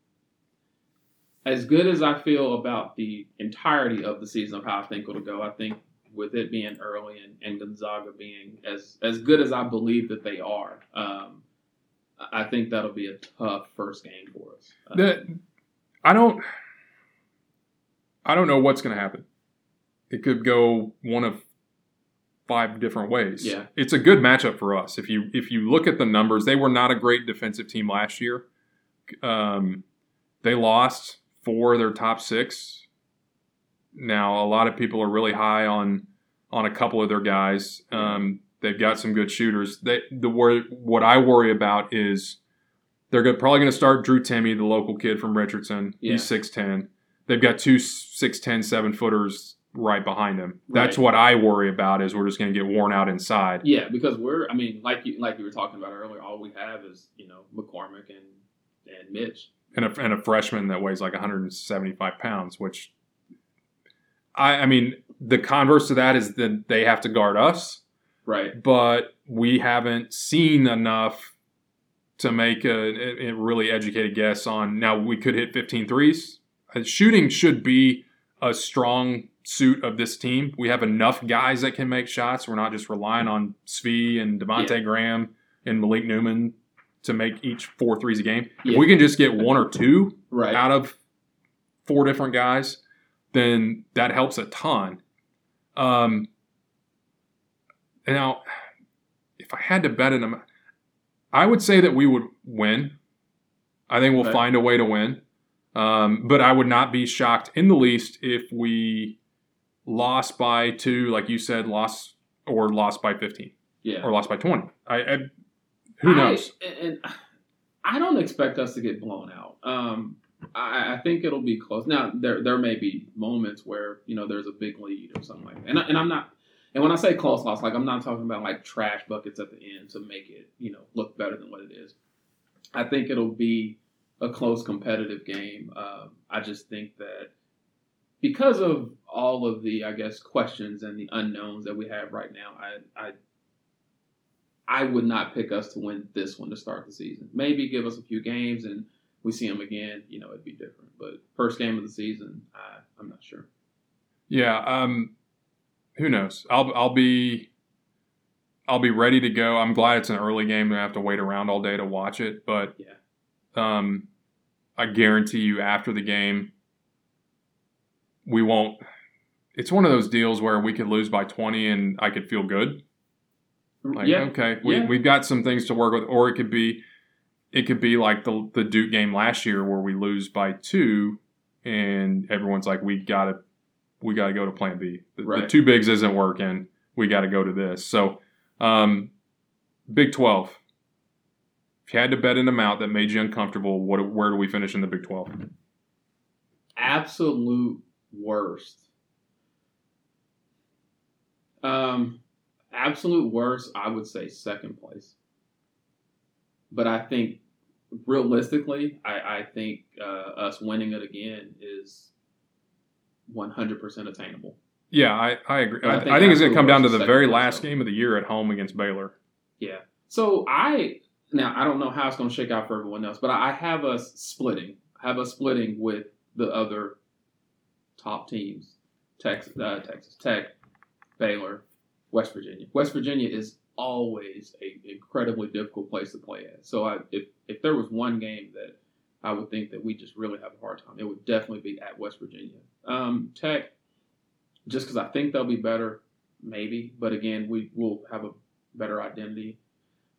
as good as I feel about the entirety of the season of how I think it'll go, I think with it being early and, and Gonzaga being as as good as I believe that they are, um, I think that'll be a tough first game for us. Uh, The, I don't. I don't know what's going to happen. It could go one of five different ways. Yeah. it's a good matchup for us. If you if you look at the numbers, they were not a great defensive team last year. Um, they lost four of their top six. Now a lot of people are really high on on a couple of their guys. Um, they've got some good shooters. They, the wor- what I worry about is they're go- probably going to start Drew Timme, the local kid from Richardson. Yeah. He's six ten. They've got two 6'10", 7 footers right behind him. That's Right. what I worry about. Is we're just going to get worn out inside. Yeah, because we're I mean, like you like you were talking about earlier, all we have is, you know, McCormack and and Mitch. And a, and a freshman that weighs like 175 pounds, which I, I mean, the converse to that is that they have to guard us, Right. but we haven't seen enough to make a, a really educated guess on. Now, we could hit 15 threes. Uh, Shooting should be a strong suit of this team. We have enough guys that can make shots. We're not just relying on Svi and Devonte Yeah. Graham and Malik Newman to make each four threes a game. Yeah. If we can just get one or two Right. out of four different guys, then that helps a ton. Um, now, if I had to bet an them, I would say that we would win. I think we'll Okay. find a way to win. Um, but I would not be shocked in the least if we lost by two, like you said, lost or lost by 15 yeah. or lost by 20. I, I who knows? I, and I don't expect us to get blown out. Um, I, I think it'll be close. Now there there may be moments where you know there's a big lead or something like that, and, I, and I'm not. And when I say close loss, like I'm not talking about like trash buckets at the end to make it you know look better than what it is. I think it'll be a close competitive game. Um, I just think that because of all of the I guess questions and the unknowns that we have right now, I I I would not pick us to win this one to start the season. Maybe give us a few games and we see them again, you know, it'd be different. But first game of the season, I, I'm not sure. Yeah, um, who knows? I'll I'll be I'll be ready to go. I'm glad it's an early game. I have to wait around all day to watch it, but Yeah. um, I guarantee you after the game, we won't. It's one of those deals where we could lose by 20 and I could feel good. Like, yeah, okay, we, Yeah. we've got some things to work with, or it could be, it could be like the the Duke game last year where we lose by two, and everyone's like, we gotta, we gotta go to Plan B. The, the two bigs isn't working. We got to go to this. So, um, Big Twelve. If you had to bet an amount that made you uncomfortable, what where do we finish in the Big Twelve? absolute worst. Um, absolute worst. I would say second place. But I think realistically, I, I think uh, us winning it again is one hundred percent attainable. Yeah, I, I agree. I think I think it's going to come down to the very last game of the year at home against Baylor. Yeah. So I now I don't know how it's going to shake out for everyone else, but I have us splitting. I have us splitting with the other top teams: Texas, uh, Texas Tech, Baylor, West Virginia. West Virginia is always a incredibly difficult place to play at. So I, if if there was one game that I would think that we just really have a hard time, it would definitely be at West Virginia. Um, Tech, just because I think they'll be better, maybe. But again, we will have a better identity.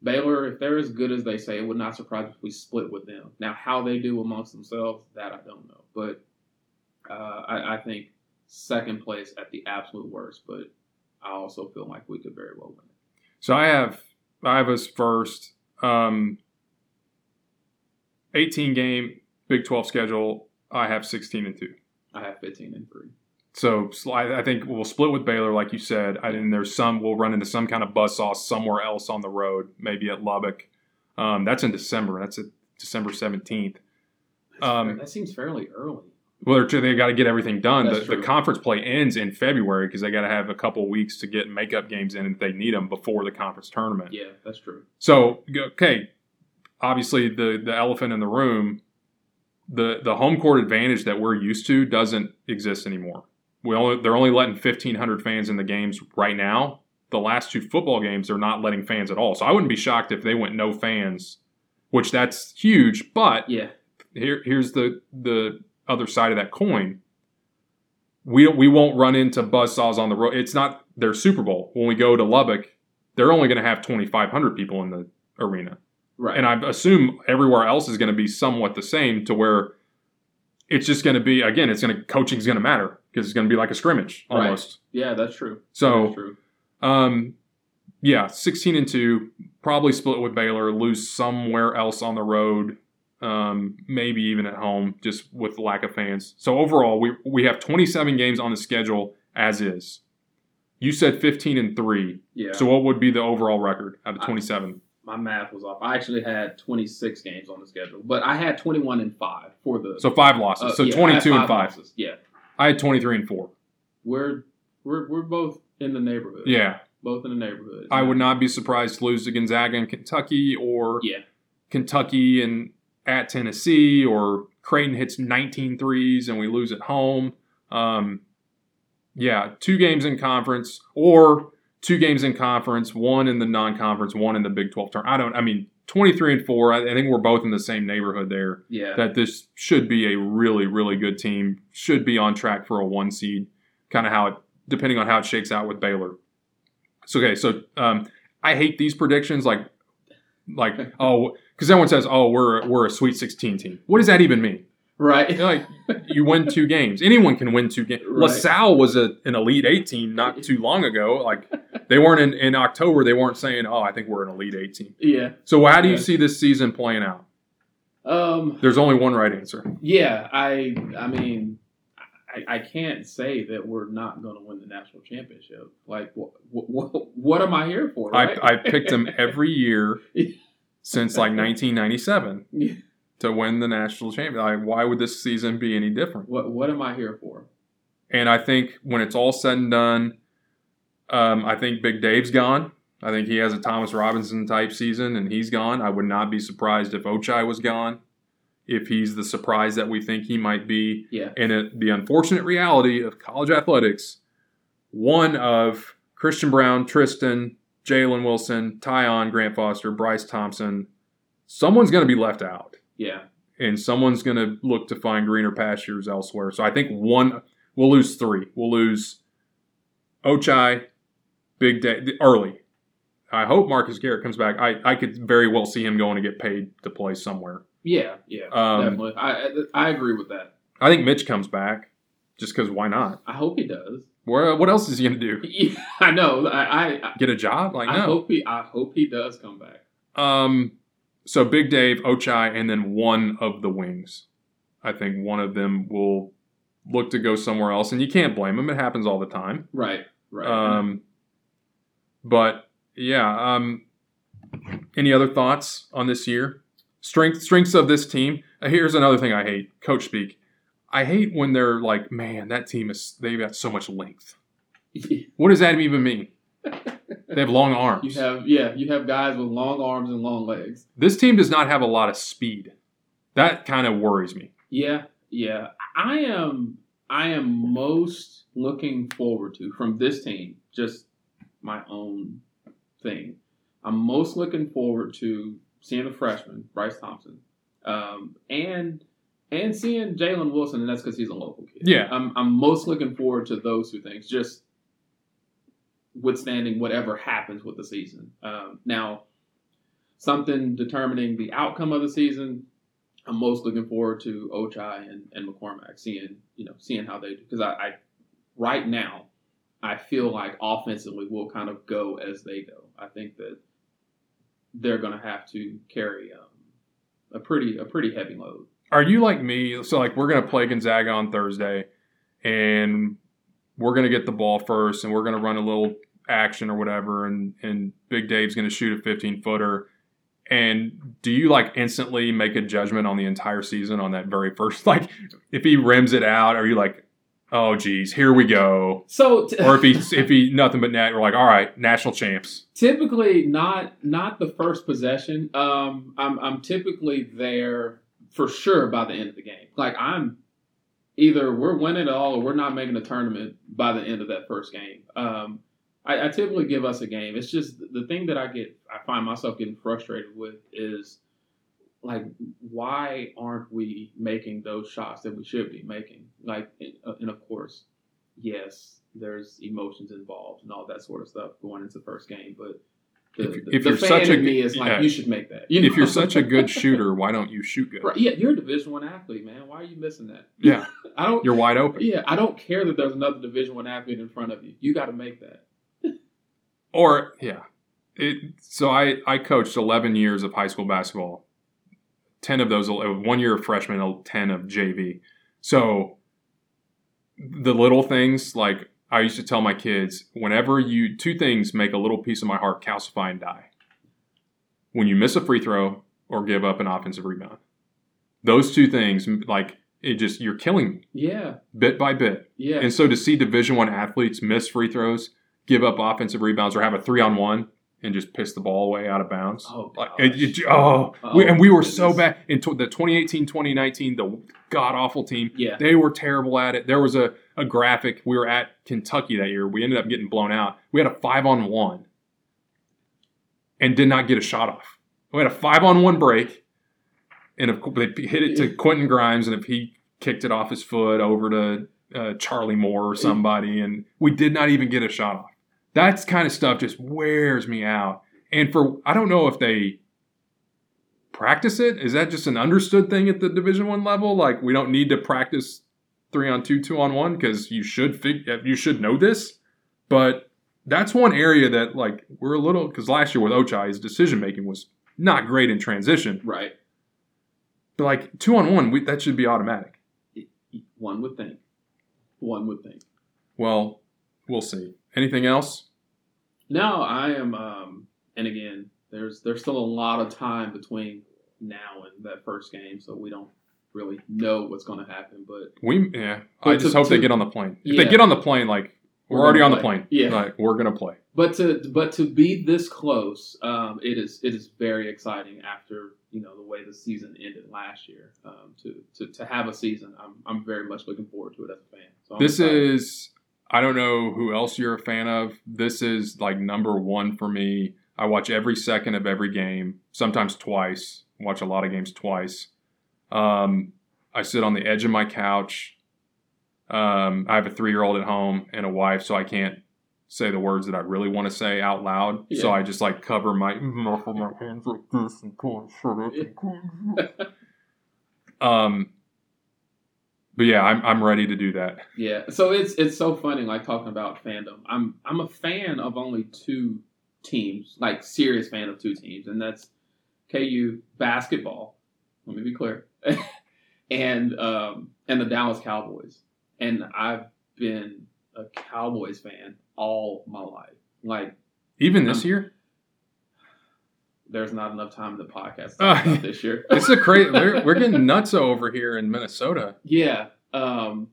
Baylor, if they're as good as they say, it would not surprise if we split with them. Now, how they do amongst themselves, that I don't know. But uh, I, I think second place at the absolute worst. But I also feel like we could very well win it. So I have I have us first. Um, 18 game Big 12 schedule. I have 16 and two. I have 15 and three. So I think we'll split with Baylor, like you said. I think there's some we'll run into some kind of buzzsaw somewhere else on the road, maybe at Lubbock. Um, that's in December. That's at December 17th. Um, that seems fairly early. Well, they're, got to get everything done. The, the conference play ends in February because they got to have a couple weeks to get makeup games in if they need them before the conference tournament. Yeah, that's true. So okay, obviously the the elephant in the room, the the home court advantage that we're used to doesn't exist anymore. We only they're only letting fifteen hundred fans in the games right now. The last two football games they're not letting fans at all. So I wouldn't be shocked if they went no fans, which that's huge. But Yeah, here here's the the other side of that coin. We we won't run into buzzsaws on the road. It's not their Super Bowl. When we go to Lubbock, they're only going to have 2,500 people in the arena, right. and I assume everywhere else is going to be somewhat the same to where it's just going to be again. It's going to coaching's going to matter because it's going to be like a scrimmage Right. almost. yeah, that's true. So that's true. um, yeah, 16 and 2, probably split with Baylor, lose somewhere else on the road, um, maybe even at home, just with the lack of fans. So overall, we, we have 27 games on the schedule as is. You said 15 and 3. Yeah. So what would be the overall record out of I- 27? my math was off. I actually had 26 games on the schedule, but I had 21 and five for the. So five losses. uh, so yeah, I had 22 and 5. losses. Yeah, I had 23 and 4. we're we're we're both in the neighborhood. Yeah. both in the neighborhood. I would not be surprised to lose to Gonzaga and Kentucky or Yeah, Kentucky and at Tennessee, or Creighton hits 19 threes and we lose at home. Um, yeah, two games in conference, or two games in conference, one in the non-conference, one in the Big 12 tournament. I don't. I mean, 23 and four. I, I think we're both in the same neighborhood there. yeah. That this should be a really, really good team. Should be on track for a one seed. Kind of how it, depending on how it shakes out with Baylor. So okay, so um, I hate these predictions. Like, like oh, because everyone says, oh, we're we're a Sweet 16 team. What does that even mean? right. You're like you win two games. Anyone can win two games. Right. LaSalle was a, an Elite Eight team not too long ago. Like they weren't in, in October. They weren't saying, oh, I think we're an Elite Eight team. yeah. So how do you Yeah. see this season playing out? Um, There's only one right answer. yeah, I I mean, I, I can't say that we're not going to win the national championship. Like, what what, what am I here for? Right? I, I picked them every year since like 1997 Yeah. to win the national championship. Like, why would this season be any different? what what am I here for? And I think when it's all said and done, um, I think Big Dave's gone. I think he has a Thomas Robinson type season, and he's gone. I would not be surprised if Ochai was gone, if he's the surprise that we think he might be. Yeah. And it, the unfortunate reality of college athletics, one of Christian Braun, Tristan, Jalen Wilson, Tyon, Grant Foster, Bryce Thompson, someone's going to be left out Yeah. and someone's going to look to find greener pastures elsewhere. So I think one, we'll lose three. We'll lose Ochai, Big Day, early. I hope Marcus Garrett comes back. I, I could very well see him going to get paid to play somewhere. Yeah. Yeah. Um, definitely. I I I agree with that. I think Mitch comes back just because why not? I hope he does. Where, what else is he going to do? Yeah, I know. I I, Get a job? Like, I no. hope he I hope he does come back. Um, so Big Dave, Ochai, and then one of the wings. I think one of them will look to go somewhere else, and you can't blame him. It happens all the time. Right. Right. Um, but yeah. Um, any other thoughts on this year? Strength strengths of this team. Uh, here's another thing I hate. Coach speak. I hate when they're like, man, that team is they've got so much length. What does that even mean? They have long arms. you have yeah, you have guys with long arms and long legs. This team does not have a lot of speed. That kind of worries me. Yeah, yeah. I am I am most looking forward to from this team, just my own thing. I'm most looking forward to seeing the freshman, Bryce Thompson. Um, and and seeing Jalen Wilson, and that's because he's a local kid. Yeah. I'm I'm most looking forward to those two things. Just withstanding whatever happens with the season. Um, now, something determining the outcome of the season, I'm most looking forward to Ochai and, and McCormack, seeing you know seeing how they do because I, I right now I feel like offensively we'll kind of go as they go. I think that they're going to have to carry um, a pretty a pretty heavy load. Are you like me? So like we're gonna play Gonzaga on Thursday, and we're gonna get the ball first, and we're gonna run a little action or whatever, and and Big Dave's gonna shoot a 15 footer. And do you like instantly make a judgment on the entire season on that very first? Like, if he rims it out, are you like, oh geez, here we go? So t- Or if he if he nothing but net, we're like, all right, national champs. typically not not the first possession. Um, I'm I'm typically there for sure by the end of the game. Like I'm either we're winning it all or we're not making a tournament by the end of that first game. Um, I, I typically give us a game. It's just the thing that I get I find myself getting frustrated with is like why aren't we making those shots that we should be making? Like and, uh, and of course, yes, there's emotions involved and all that sort of stuff going into the first game, but the, If- if the you're fan such a me good- is like yeah. you should make that. You If you're such a good shooter, why don't you shoot good? Right, yeah, you're a Division One athlete, man. Why are you missing that? Yeah, I don't. you're wide open. Yeah, I don't care that there's another Division One athlete in front of you. You got to make that. Or yeah, it. So I I coached eleven years of high school basketball. Ten of those, uh, one year of freshman, ten of JV. So the little things, like I used to tell my kids, whenever you two things make a little piece of my heart calcify and die. When you miss a free throw or give up an offensive rebound, those two things, like it just you're killing me Yeah, bit by bit. yeah. And so to see Division One athletes miss free throws, give up offensive rebounds, or have a three on one and just piss the ball away out of bounds. oh, Like, it- it- oh, Oh, we, oh, and we were so bad in tw- the 2018 2019, the god awful team. yeah, They were terrible at it. There was a, a graphic. We were at Kentucky that year. We ended up getting blown out. We had a five on one and did not get a shot off. We had a five on one break, and they hit it to Quentin Grimes, and if he kicked it off his foot over to uh, Charlie Moore or somebody, and we did not even get a shot off. That's kind of stuff just wears me out. And for I don't know if they practice it. Is that just an understood thing at the Division One level? Like we don't need to practice three on two, two on one because you should fig- you should know this. But that's one area that like we're a little because last year with Ochai, his decision making was not great in transition. right. But like two on one, we, that should be automatic. One would think. One would think. Well, we'll see. Anything else? No, I am. Um, and again, there's there's still a lot of time between now and that first game, so we don't really know what's going to happen. But We yeah. But I just to- hope they get on the plane. If Yeah. they get on the plane, like we're, We're already on the plane. Yeah. Like we're gonna play. but to but to be this close, um, it is it is very exciting after you know the way the season ended last year. Um, to, to to have a season, I'm I'm very much looking forward to it as a fan. So This excited. is I don't know who else you're a fan of. This is like number one for me. I watch every second of every game, sometimes twice. Watch a lot of games twice. Um, I sit on the edge of my couch. Um, I have a three year old at home and a wife, so I can't say the words that I really want to say out loud. So I just like cover my mouth with my hands like this and pull and shut up. um, but yeah, I'm I'm ready to do that. Yeah, so it's it's so funny like talking about fandom. I'm I'm a fan of only two teams, like serious fan of two teams, and that's KU basketball. Let me be clear, and um and the Dallas Cowboys. And I've been a Cowboys fan all my life. Like Even this Um, year, there's not enough time in the podcast Uh, this year. it's a crazy. We're, we're getting nuts over here in Minnesota. yeah, um,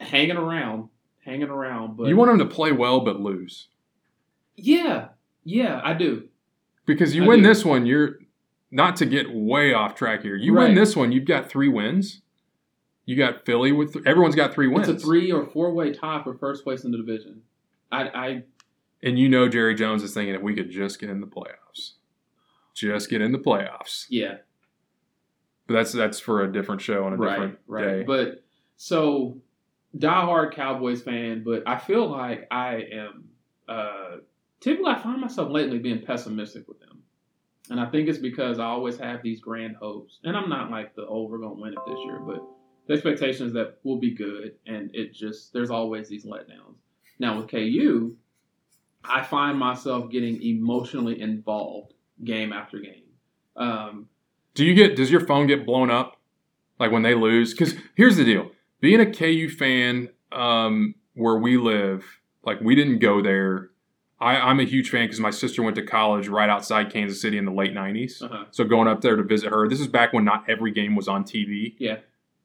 hanging around, hanging around. But you want them to play well but lose yeah, yeah, I do. because you I win do. this one. You're not to get way off track here. You win this one, you've got three wins. You got Philly with everyone's got three wins. It's a three or four way tie for first place in the division. I, I and you know Jerry Jones is thinking if we could just get in the playoffs, just get in the playoffs. yeah, But that's that's for a different show on a right, different right. day. But so diehard Cowboys fan, but I feel like I am uh typically I find myself lately being pessimistic with them. And I think it's because I always have these grand hopes. And I'm not like the oh we're gonna win it this year, but the expectation is that we'll be good and it just there's always these letdowns. Now with KU, I find myself getting emotionally involved game after game. Um, Do you get does your phone get blown up like when they lose? Because here's the deal: being a KU fan, um, where we live, like we didn't go there. I, I'm a huge fan because my sister went to college right outside Kansas City in the late '90s. uh-huh. So going up there to visit her, this is back when not every game was on TV. Yeah.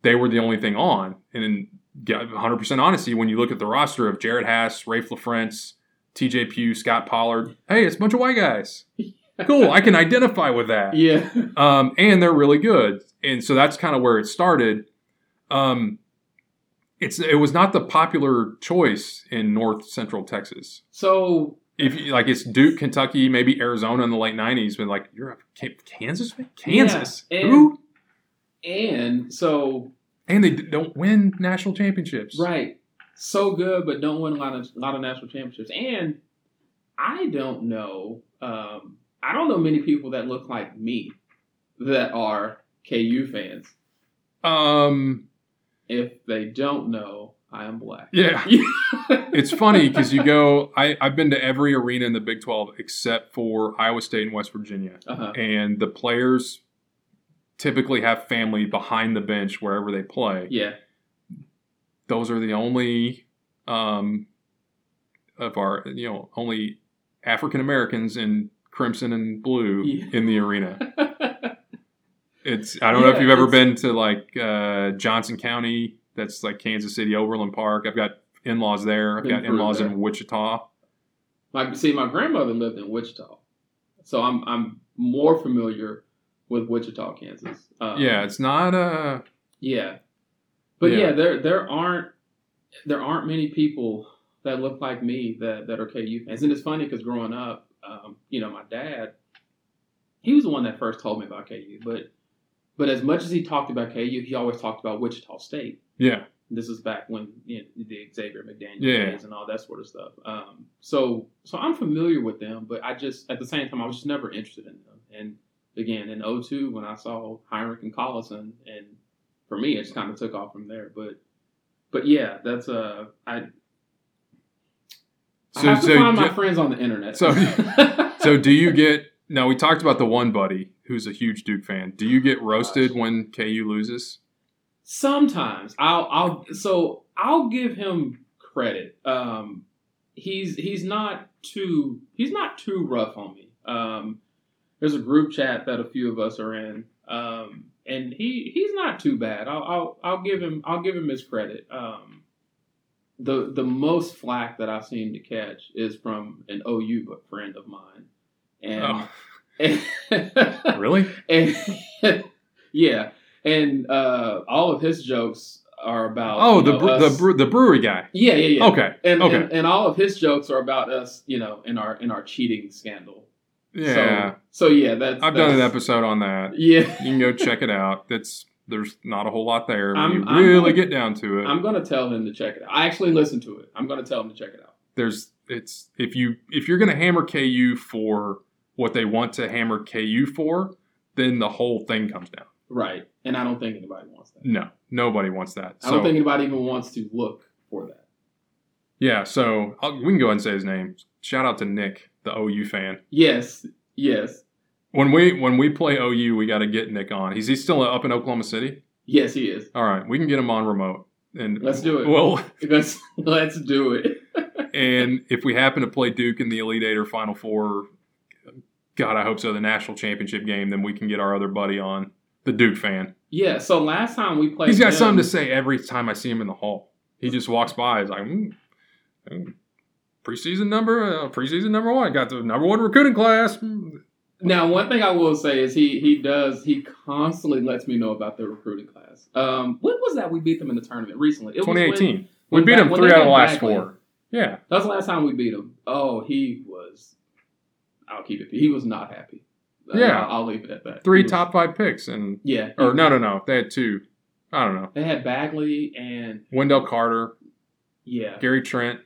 they were the only thing on. And in 100% honesty, when you look at the roster of Jerod Haase, Raef LaFrentz, TJ Pugh, Scott Pollard, hey, it's a bunch of white guys. Cool, I can identify with that Yeah. um, and they're really good. And so that's kind of where it started. Um, it's it was not the popular choice in North Central Texas. So If you, like it's Duke, Kentucky, maybe Arizona in the late '90s, but like you're a Kansas fan, Kansas, Yeah, and- who? and so And they don't win national championships. right, so good, but don't win a lot of a lot of national championships. And I don't know. Um, I don't know many people that look like me that are KU fans. Um. If they don't know, I am black. Yeah. It's funny because you go. I, I've been to every arena in the Big 12 except for Iowa State and West Virginia. uh-huh. and the players typically have family behind the bench wherever they play. Yeah. Those are the only um, of our, you know, only African Americans in crimson and blue Yeah. in the arena. It's I don't know if you've ever been to like uh, Johnson County. That's like Kansas City, Overland Park. I've got in-laws there. I've got in-laws in Wichita. Like, see, my grandmother lived in Wichita, so I'm I'm more familiar with Wichita, Kansas. Um, Yeah, it's not uh Yeah. But Yeah. yeah. there there aren't there aren't many people that look like me that, that are KU fans. And it's funny because growing up, um, you know, my dad, he was the one that first told me about KU. But but as much as he talked about KU, he always talked about Wichita State. yeah. This is back when you know, the Xavier McDaniel Yeah. days and all that sort of stuff. Um, so so I'm familiar with them, but I just at the same time I was just never interested in them. And again, in 02 when I saw Hinrich and Collison, and for me it just kind of took off from there. But but yeah, that's uh I. I have to find my ju- friends on the internet. so- So do you get Now we talked about the one buddy who's a huge Duke fan. Do you get roasted when KU loses? Sometimes I'll I'll so I'll give him credit. Um, he's he's not too he's not too rough on me. Um, there's a group chat that a few of us are in, um, and he he's not too bad. I'll, I'll I'll give him I'll give him his credit. Um, the the most flack that I seem to catch is from an OU friend of mine, and. Oh, and really? and yeah, and uh, all of his jokes are about Oh, the know, bre- the, bre- the brewery guy. yeah yeah yeah Okay. and, okay. and and all of his jokes are about us you know in our in our cheating scandal yeah. so, so yeah that's I've done an episode on that. yeah You can go check it out. That's there's not a whole lot there. When I'm- you really gonna- get down to it. I'm gonna tell him to check it out I actually listened to it I'm gonna tell him to check it out there's it's if you if you're gonna hammer KU for what they want to hammer KU for, then the whole thing comes down. right and I don't think anybody wants that No, nobody wants that. I So don't think anybody even wants to look for that yeah, so I'll, we can go ahead and say his name. Shout out to Nick, the OU fan. yes yes When we when we play OU, we got to get Nick on. He's he still up in Oklahoma City? yes he is All right, we can get him on remote. And Let's do it. Well, let's let's do it and if we happen to play Duke in the Elite Eight or Final Four, God, I hope so. The national championship game, then we can get our other buddy on, the Duke fan. yeah so last time we played He's got them- something to say every time I see him in the hall. He just walks by. He's like, mm, mm, preseason number, uh, preseason number one. Got the number one recruiting class. Mm. Now, one thing I will say is he he does he constantly lets me know about the recruiting class. Um, when was that we beat them in the tournament recently? It was when- 2018. when we beat him three out of the last four. Yeah. That was the last time we beat him. Oh, he was. I'll keep it. He was not happy. Uh, Yeah. I'll, I'll leave it at that. Three was- top five picks. and Yeah. Or no, no, no. They had two. I don't know. They had Bagley and Wendell Carter, yeah. Gary Trent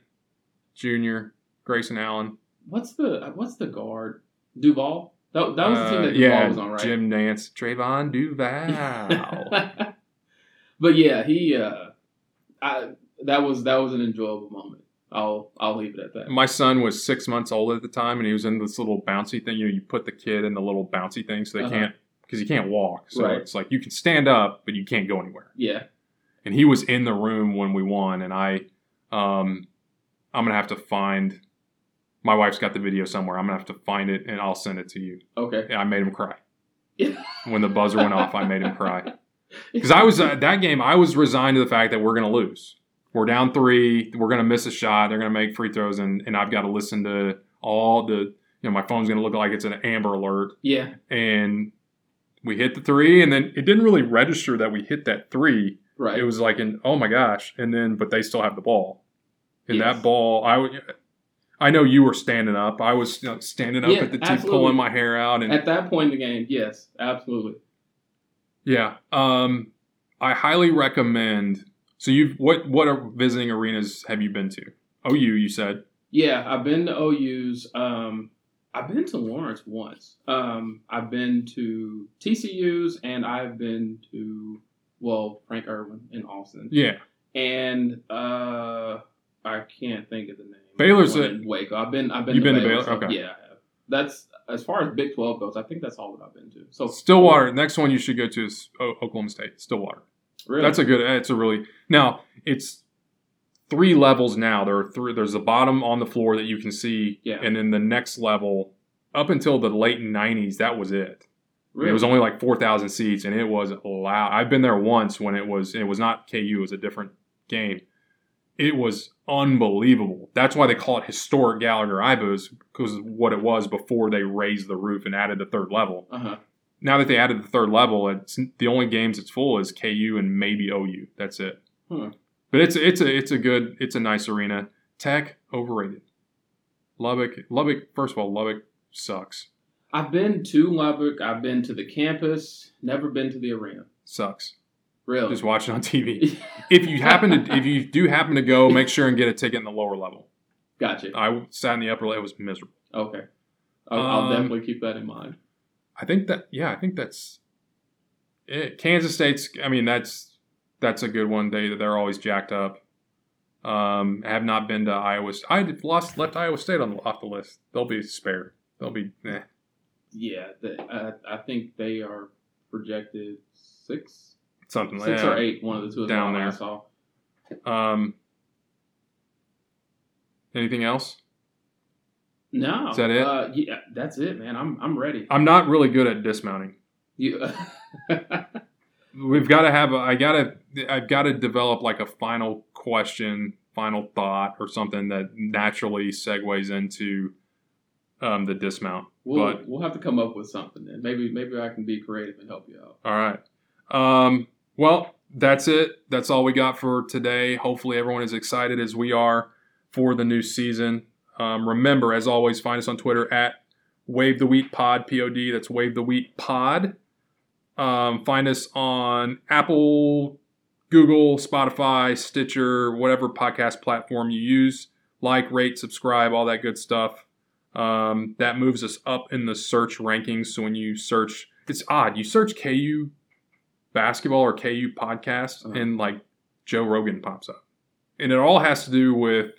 Jr., Grayson Allen. What's the what's the guard? Duval. That, that was the team Uh, that Duval yeah, was on, right? Jim Nance, Trevon Duval. but yeah, he. Uh, I that was that was an enjoyable moment. I'll I'll leave it at that. My son was six months old at the time, and he was in this little bouncy thing. You know, you put the kid in the little bouncy thing so they Uh-huh. can't because he can't walk. So Right. it's like you can stand up, but you can't go anywhere. Yeah. And he was in the room when we won, and I, um, I'm gonna have to find. My wife's got the video somewhere. I'm gonna have to find it, and I'll send it to you. Okay. Yeah, I made him cry Yeah. when the buzzer went off. I made him cry. Because I was uh, that game, I was resigned to the fact that we're going to lose. We're down three. We're going to miss a shot. They're going to make free throws, and, and I've got to listen to all the. You know, my phone's going to look like it's an Amber Alert, Yeah. and we hit the three, and then it didn't really register that we hit that three. Right. It was like, an, oh my gosh, and then but they still have the ball, and Yes. that ball, I would. I know you were standing up. I was you know, standing up Yeah, at the tee, pulling my hair out, and At that point in the game, yes, absolutely. Yeah. Um, I highly recommend. So you've what what are visiting arenas have you been to? OU, you said. Yeah, I've been to OU's. Um, I've been to Lawrence once. Um, I've been to TCU's, and I've been to well Frank Erwin in Austin, Yeah. and uh, I can't think of the name. Baylor's in Waco. I've been. I've been. You've to been to Baylor, Baylor? so- Okay. Yeah, that's as far as Big Twelve goes. I think that's all that I've been to. So Stillwater. Next one you should go to is o- Oklahoma State. Stillwater. Really? That's a good. It's a really now. It's three levels now. There are three. There's the bottom on the floor that you can see, Yeah. and then the next level. Up until the late '90s, that was it. really? It was only like four thousand seats, and it was loud. I've been there once when it was. It was not KU. It was a different game. It was unbelievable. That's why they call it historic Gallagher-Iba's because what it was before they raised the roof and added the third level. Uh huh. Now that they added the third level, it's the only games it's full is KU and maybe OU. That's it. Hmm. But it's it's a it's a good it's a nice arena. Tech overrated. Lubbock Lubbock first of all Lubbock sucks I've been to Lubbock. I've been to the campus. Never been to the arena. sucks. Really? Just watch it on TV. if you happen to if you do happen to go, make sure and get a ticket in the lower level. gotcha. I sat in the upper level. It was miserable. Okay. I'll, I'll Um, definitely keep that in mind. I think that yeah, I think that's it. Kansas State's. I mean, that's that's a good one. They they're always jacked up. Um, I have not been to Iowa. I lost left Iowa State on off the list. They'll be spared. They'll be eh. yeah, the, uh, I think they are projected six, Something like six that. or eight. One of the two Down the one I there. saw. Um, anything else? No, Is that it? Uh, yeah, that's it, man. I'm I'm ready. I'm not really good at dismounting. You, We've got to have. A, I gotta. I've got to develop like a final question, final thought, or something that naturally segues into um, the dismount. we'll But- we'll have to come up with something then. Maybe maybe I can be creative and help you out. All right. Um, well, that's it. That's all we got for today. Hopefully, everyone is excited as we are for the new season. Um, remember, as always, find us on Twitter at Wave the Wheat Pod P O D. That's Wave the Wheat Pod. Um, find us on Apple, Google, Spotify, Stitcher, whatever podcast platform you use. Like, rate, subscribe, all that good stuff. Um, that moves us up in the search rankings. So when you search, it's odd. You search KU basketball or KU podcast, Uh-huh. and like Joe Rogan pops up, and it all has to do with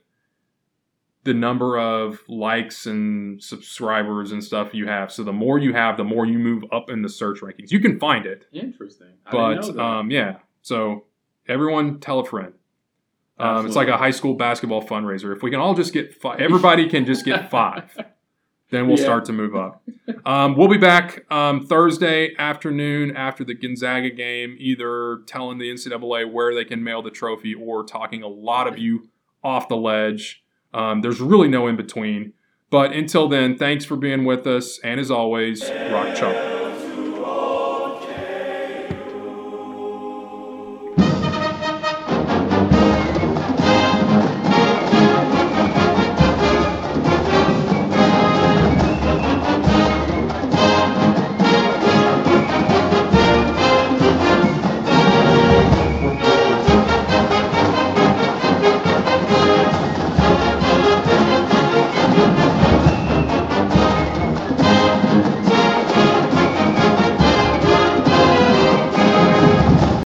the number of likes and subscribers and stuff you have. So the more you have, the more you move up in the search rankings. You can find it, Interesting. I but didn't know that. um, yeah. So everyone, tell a friend. Um, it's like a high school basketball fundraiser. If we can all just get five, everybody can just get five, then we'll Yeah. start to move up. Um, we'll be back um, Thursday afternoon after the Gonzaga game, either telling the NCAA where they can mail the trophy or talking a lot of you off the ledge. Um, there's really no in between. But until then, thanks for being with us. And as always, rock chalk.